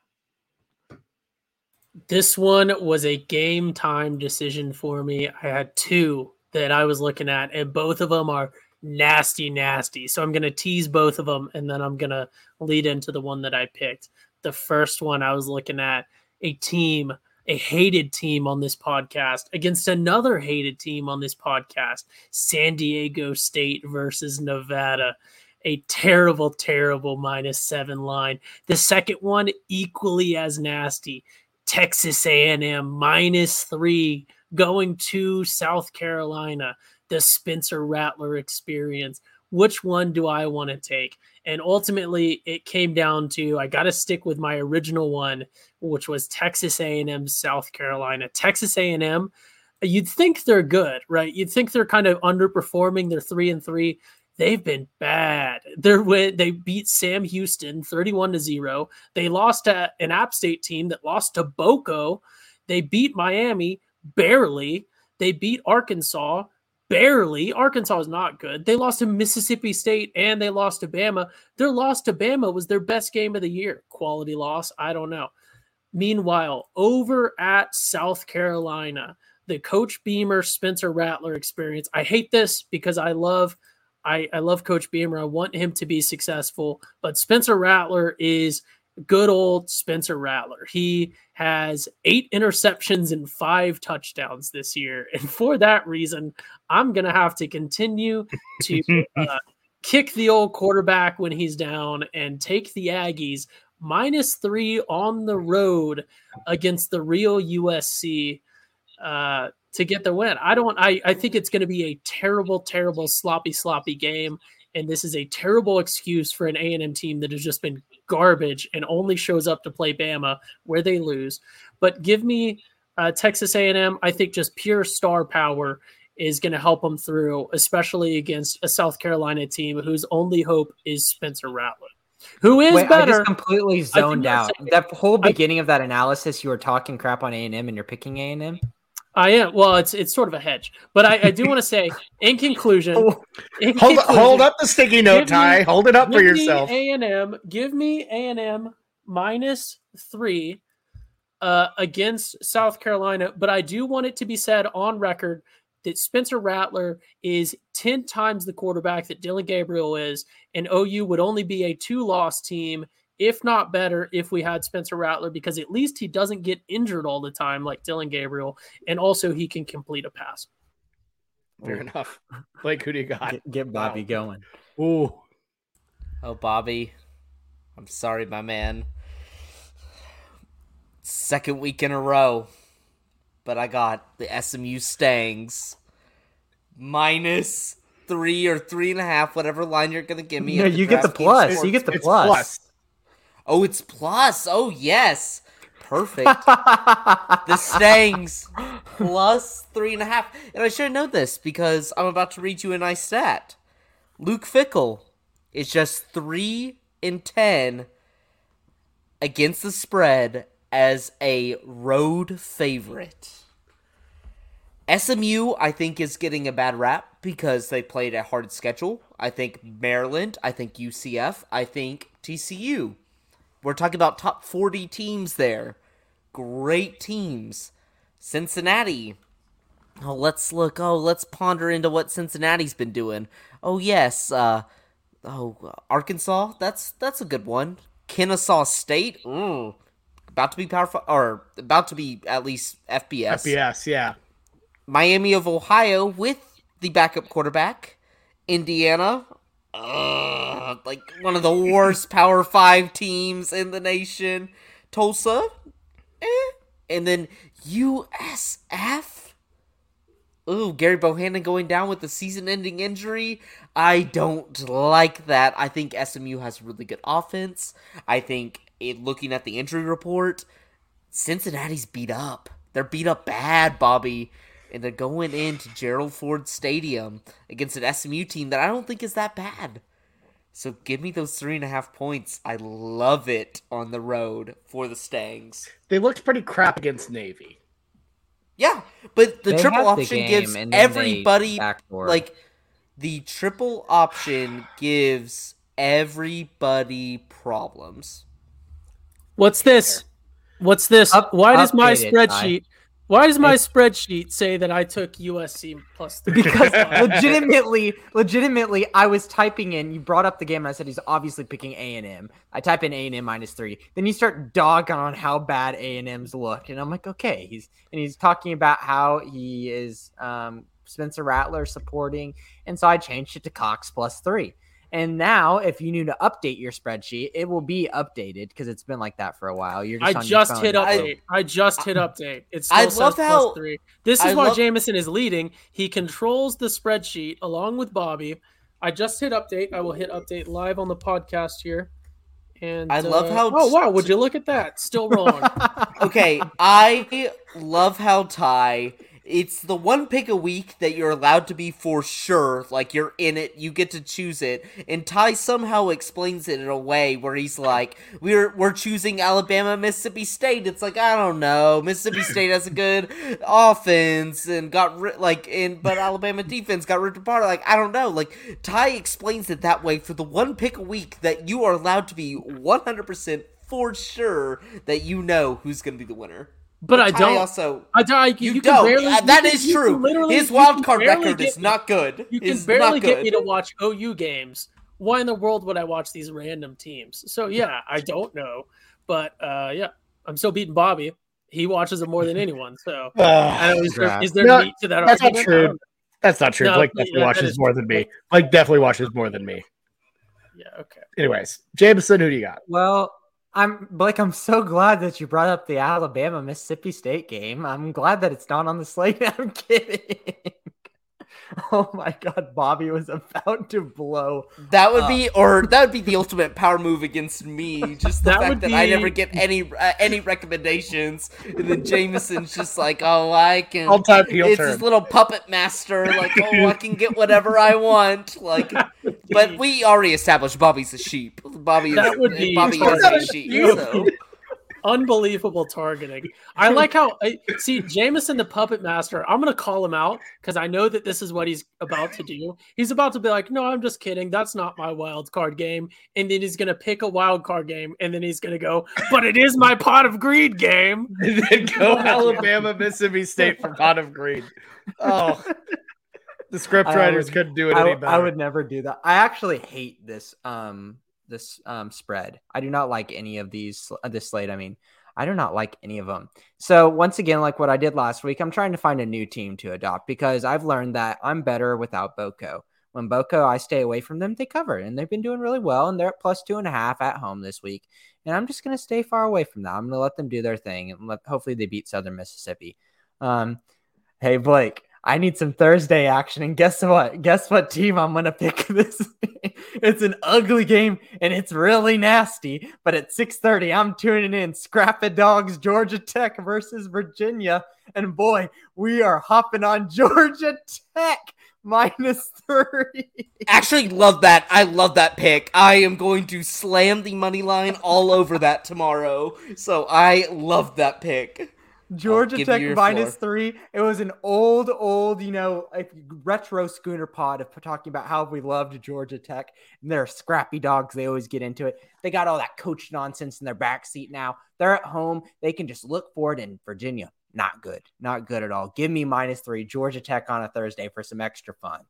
This one was a game time decision for me. I had two that I was looking at, and both of them are nasty, nasty. So I'm going to tease both of them, and then I'm going to lead into the one that I picked. The first one I was looking at a team, a hated team on this podcast against another hated team on this podcast San Diego State versus Nevada. A terrible, terrible minus seven line. The second one, equally as nasty. Texas A&M minus three going to South Carolina, the Spencer Rattler experience. Which one do I want to take? And ultimately, it came down to I got to stick with my original one, which was Texas A&M, South Carolina. Texas A&M, you'd think they're good, right? You'd think they're kind of underperforming. They're three and three they've been bad. They're they beat Sam Houston 31 to 0. They lost to an App State team that lost to Boko. They beat Miami barely. They beat Arkansas barely. Arkansas is not good. They lost to Mississippi State and they lost to Bama. Their loss to Bama was their best game of the year. Quality loss, I don't know. Meanwhile, over at South Carolina, the Coach Beamer Spencer Rattler experience. I hate this because I love – I, I love Coach Beamer. I want him to be successful, but Spencer Rattler is good old Spencer Rattler. He has eight interceptions and five touchdowns this year. And for that reason, I'm going to have to continue to uh, kick the old quarterback when he's down and take the Aggies minus three on the road against the real USC. Uh, to get the win. I don't. I I think it's going to be a terrible, terrible, sloppy, sloppy game, and this is a terrible excuse for an A and M team that has just been garbage and only shows up to play Bama where they lose. But give me uh, Texas A and M. I think just pure star power is going to help them through, especially against a South Carolina team whose only hope is Spencer Rattler. Who is Wait, better? I just completely zoned out. That whole beginning I, of that analysis, you were talking crap on A and M, and you're picking A and M. I am. Well, it's it's sort of a hedge, but I, I do want to say, in conclusion, oh, in hold conclusion, hold up the sticky note, Ty. Me, hold it up for yourself. A and M. Give me A and M minus three uh, against South Carolina, but I do want it to be said on record that Spencer Rattler is ten times the quarterback that Dillon Gabriel is, and OU would only be a two-loss team if not better, if we had Spencer Rattler, because at least he doesn't get injured all the time like Dillon Gabriel, and also he can complete a pass. Fair enough. Blake, who do you got? Get, get Bobby wow. going. Ooh. Oh, Bobby. I'm sorry, my man. Second week in a row. But I got the SMU Stangs minus three or three and a half, whatever line you're gonna give me. No, you get the plus. You get the plus. plus. Oh, it's plus. Oh, yes. Perfect. the Stangs plus three and a half. And I should know this because I'm about to read you a nice stat. Luke Fickell is just three in ten against the spread as a road favorite. SMU, I think, is getting a bad rap because they played a hard schedule. I think Maryland, I think UCF, I think TCU we're talking about top 40 teams there. Great teams. Cincinnati. Oh, let's look. Oh, let's ponder into what Cincinnati's been doing. Oh, yes. Uh, oh, Arkansas. That's that's a good one. Kennesaw State. Ooh, about to be powerful, or about to be at least FBS. FBS, yeah. Miami of Ohio with the backup quarterback. Indiana uh, like one of the worst Power Five teams in the nation. Tulsa, eh. and then USF. Ooh, Gerry Bohanon going down with the season-ending injury. I don't like that. I think SMU has really good offense. I think it, looking at the injury report, Cincinnati's beat up. They're beat up bad, Bobby. And they're going into Gerald Ford Stadium against an SMU team that I don't think is that bad. So give me those three and a half points. I love it on the road for the Stangs. They looked pretty crap against Navy. Yeah, but the They triple had the option gives and then they everybody like the triple option gives everybody problems. What's this? What's this? Up- why does my update it, Ty. spreadsheet? Why does my spreadsheet say that I took USC plus three? because legitimately, legitimately, I was typing in. You brought up the game, and I said he's obviously picking A and M. I type in A and M minus three. Then you start dogging on how bad A and M's look, and I'm like, okay, he's and he's talking about how he is um, Spencer Rattler supporting, and so I changed it to Cox plus three. And now, if you need to update your spreadsheet, it will be updated because it's been like that for a while. You're just I on your just phone hit update. I, just hit update. It's still I says love plus how- three. This is I why love- Jameson is leading. He controls the spreadsheet along with Bobby. I just hit update. I will hit update live on the podcast here. And I love uh, how Oh wow! Would you look at that? Still wrong. Okay, I love how Ty. It's the one pick a week that you're allowed to be for sure. Like you're in it, you get to choose it. And Ty somehow explains it in a way where he's like, "We're we're choosing Alabama, Mississippi State." It's like I don't know. Mississippi State has a good offense and got ri- like, in but Alabama defense got ripped apart. Like I don't know. Like Ty explains it that way for the one pick a week that you are allowed to be 100 percent for sure that you know who's going to be the winner. But I don't. also I don't. you, You, can don't. barely. Uh, that can- is can true. literally- His wild can card record get is me- not good. You can Is barely not get me to watch OU games. Why in the world would I watch these random teams? So yeah, I don't know, but uh, yeah, I'm still beating Bobby. He watches it more than anyone. So I don't is there, Congrats. is there No, meat to that that's not argument? true. Don't know. that's not true. No, Blake definitely that watches more than me. Blake definitely watches more than me. Yeah. Okay. Anyways, Jameson, who do you got? Well, I'm Blake. I'm so glad that you brought up the Alabama Mississippi State game. I'm glad that it's not on the slate. I'm kidding. Oh my god, Bobby was about to blow. That would Uh, be, or that would be the ultimate power move against me. Just the That fact would that I never get any uh, any recommendations, and then Jameson's just like, "Oh, I can." All time heel it's turn. his little puppet master, like, "Oh, I can get whatever I want." Like, but we already established Bobby's a sheep. Bobby is That would be Bobby is a sheep. So. Unbelievable targeting. I like how I see Jameson the puppet master. I'm gonna call him out because I know that this is what he's about to do. He's about to be like, "No, I'm just kidding. That's not my wild card game." And then he's gonna pick a wild card game, and then he's gonna go, "But it is my pot of greed game." and then go Alabama, Mississippi State for pot of greed. Oh, the script writers would- couldn't do it I, any better. I would never do that. I actually hate this um this um spread. I do not like any of these uh, this slate. I mean, I do not like any of them. So once again, like what I did last week, I'm trying to find a new team to adopt because I've learned that I'm better without Boko. When Boko, I stay away from them. They cover, and they've been doing really well, and they're at plus two and a half at home this week. And I'm just gonna stay far away from that. I'm gonna let them do their thing, and let, hopefully they beat Southern Mississippi. Um, hey Blake, I need some Thursday action, and guess what? Guess what team I'm gonna pick this? it's an ugly game, and it's really nasty. But at 6:30, I'm tuning in. Scrap it, dogs, Georgia Tech versus Virginia, and boy, we are hopping on Georgia Tech minus three. Actually, love that. I love that pick. I am going to slam the money line all over that tomorrow. So I love that pick. Georgia Tech minus three. It was an old, old, you know, like retro Sooner Pod of talking about how we loved Georgia Tech. And they're scrappy dogs. They always get into it. They got all that coach nonsense in their backseat now. They're at home. They can just look forward. And Virginia, not good. Not good at all. Give me minus three. Georgia Tech on a Thursday for some extra fun.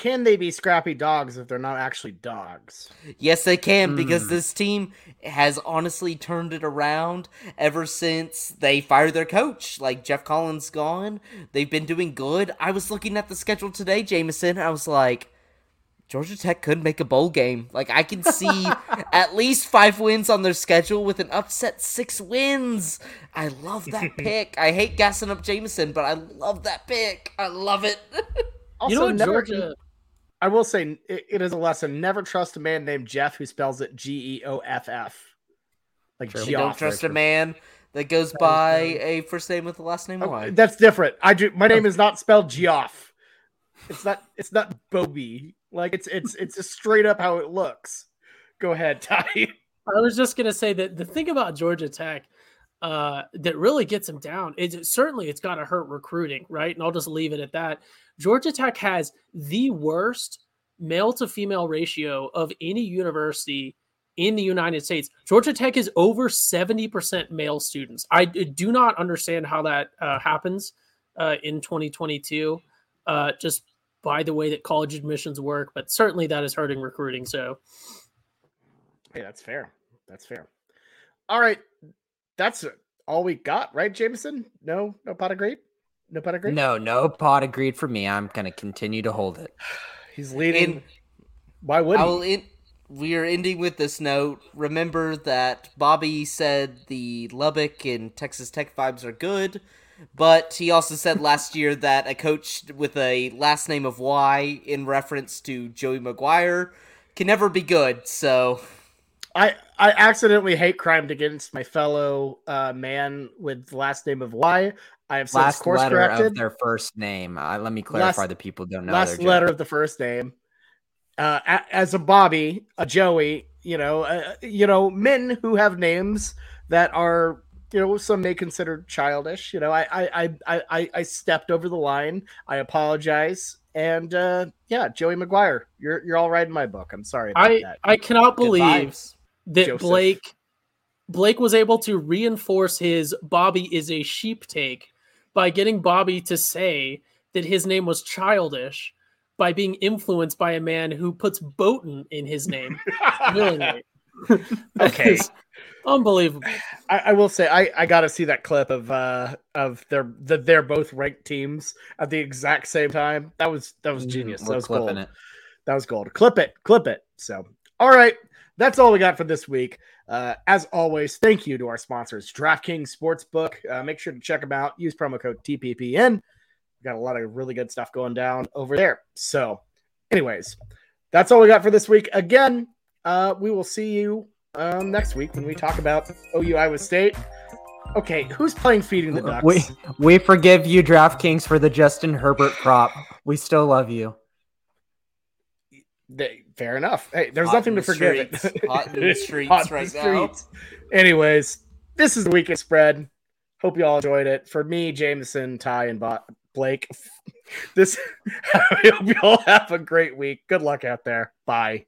But can they be scrappy dogs if they're not actually dogs? Yes, they can because Mm. this team has honestly turned it around ever since they fired their coach. Like Geoff Collins gone, they've been doing good. I was looking at the schedule today, Jameson. I was like, Georgia Tech could make a bowl game. Like I can see at least five wins on their schedule with an upset six wins. I love that pick. I hate gassing up Jameson, but I love that pick. I love it. Also, you know what, never- Georgia? I will say it, it is a lesson. Never trust a man named Jeff who spells it G E O F F. Like True. Don't trust a man that goes by a first name with the last name Oh, Y. that's different. I do. My name is not spelled Geoff. It's not. It's not Bobby. Like it's it's it's just straight up how it looks. Go ahead, Ty. I was just gonna say that the thing about Georgia Tech uh, that really gets them down is certainly it's got to hurt recruiting, right? And I'll just leave it at that. Georgia Tech has the worst male to female ratio of any university in the United States. Georgia Tech is over 70% male students. I do not understand how that uh, happens uh, in 2022, uh, just by the way that college admissions work, but certainly that is hurting recruiting. So, Hey, that's fair. That's fair. All right, that's all we got, right, Jameson? No, no pot of grape. No pot of grape. No, no pot agreed for me. I'm gonna continue to hold it. He's leading. In- Why would I he? will in, we are ending with this note. Remember that Bobby said the Lubbock and Texas Tech vibes are good, but he also said last year that a coach with a last name of Y in reference to Joey McGuire can never be good. So I I accidentally hate crimed against my fellow uh, man with the last name of Y. I have since Last course letter corrected. of their first name. Uh, let me clarify Last- the people don't know last letter of the first name. Uh, as a Bobby, a Joey, you know, uh, you know, men who have names that are, you know, some may consider childish. You know, I, I, I, I, I- I stepped over the line. I apologize, and uh, yeah, Joey McGuire, you're you're all right in my book. I'm sorry about I that. I cannot good believe vibes. That Joseph. Blake Blake was able to reinforce his Bobby is a sheep take by getting Bobby to say that his name was childish by being influenced by a man who puts Boaton in his name willingly. Okay. unbelievable. I, I will say I, I got to see that clip of uh of their the, they're both ranked teams at the exact same time. That was that was genius. Mm, that We're was clipping gold. it. That was gold. Clip it, clip it. So, all right, that's all we got for this week. Uh, as always, thank you to our sponsors, DraftKings Sportsbook. Uh, make sure to check them out. Use promo code TPPN. We got a lot of really good stuff going down over there. So, anyways, that's all we got for this week. Again, uh, we will see you um, next week when we talk about OU Iowa State. Okay, who's playing feeding the ducks? We we forgive you, DraftKings, for the Justin Herbert prop. We still love you. They, fair enough. Hey, there's Hot nothing to forgive streets. Hot in the streets Hot right now. Anyways, this is the weekend spread. Hope you all enjoyed it. For me, Jameson, Ty, and Bo- Blake, this. I hope you all have a great week. Good luck out there. Bye.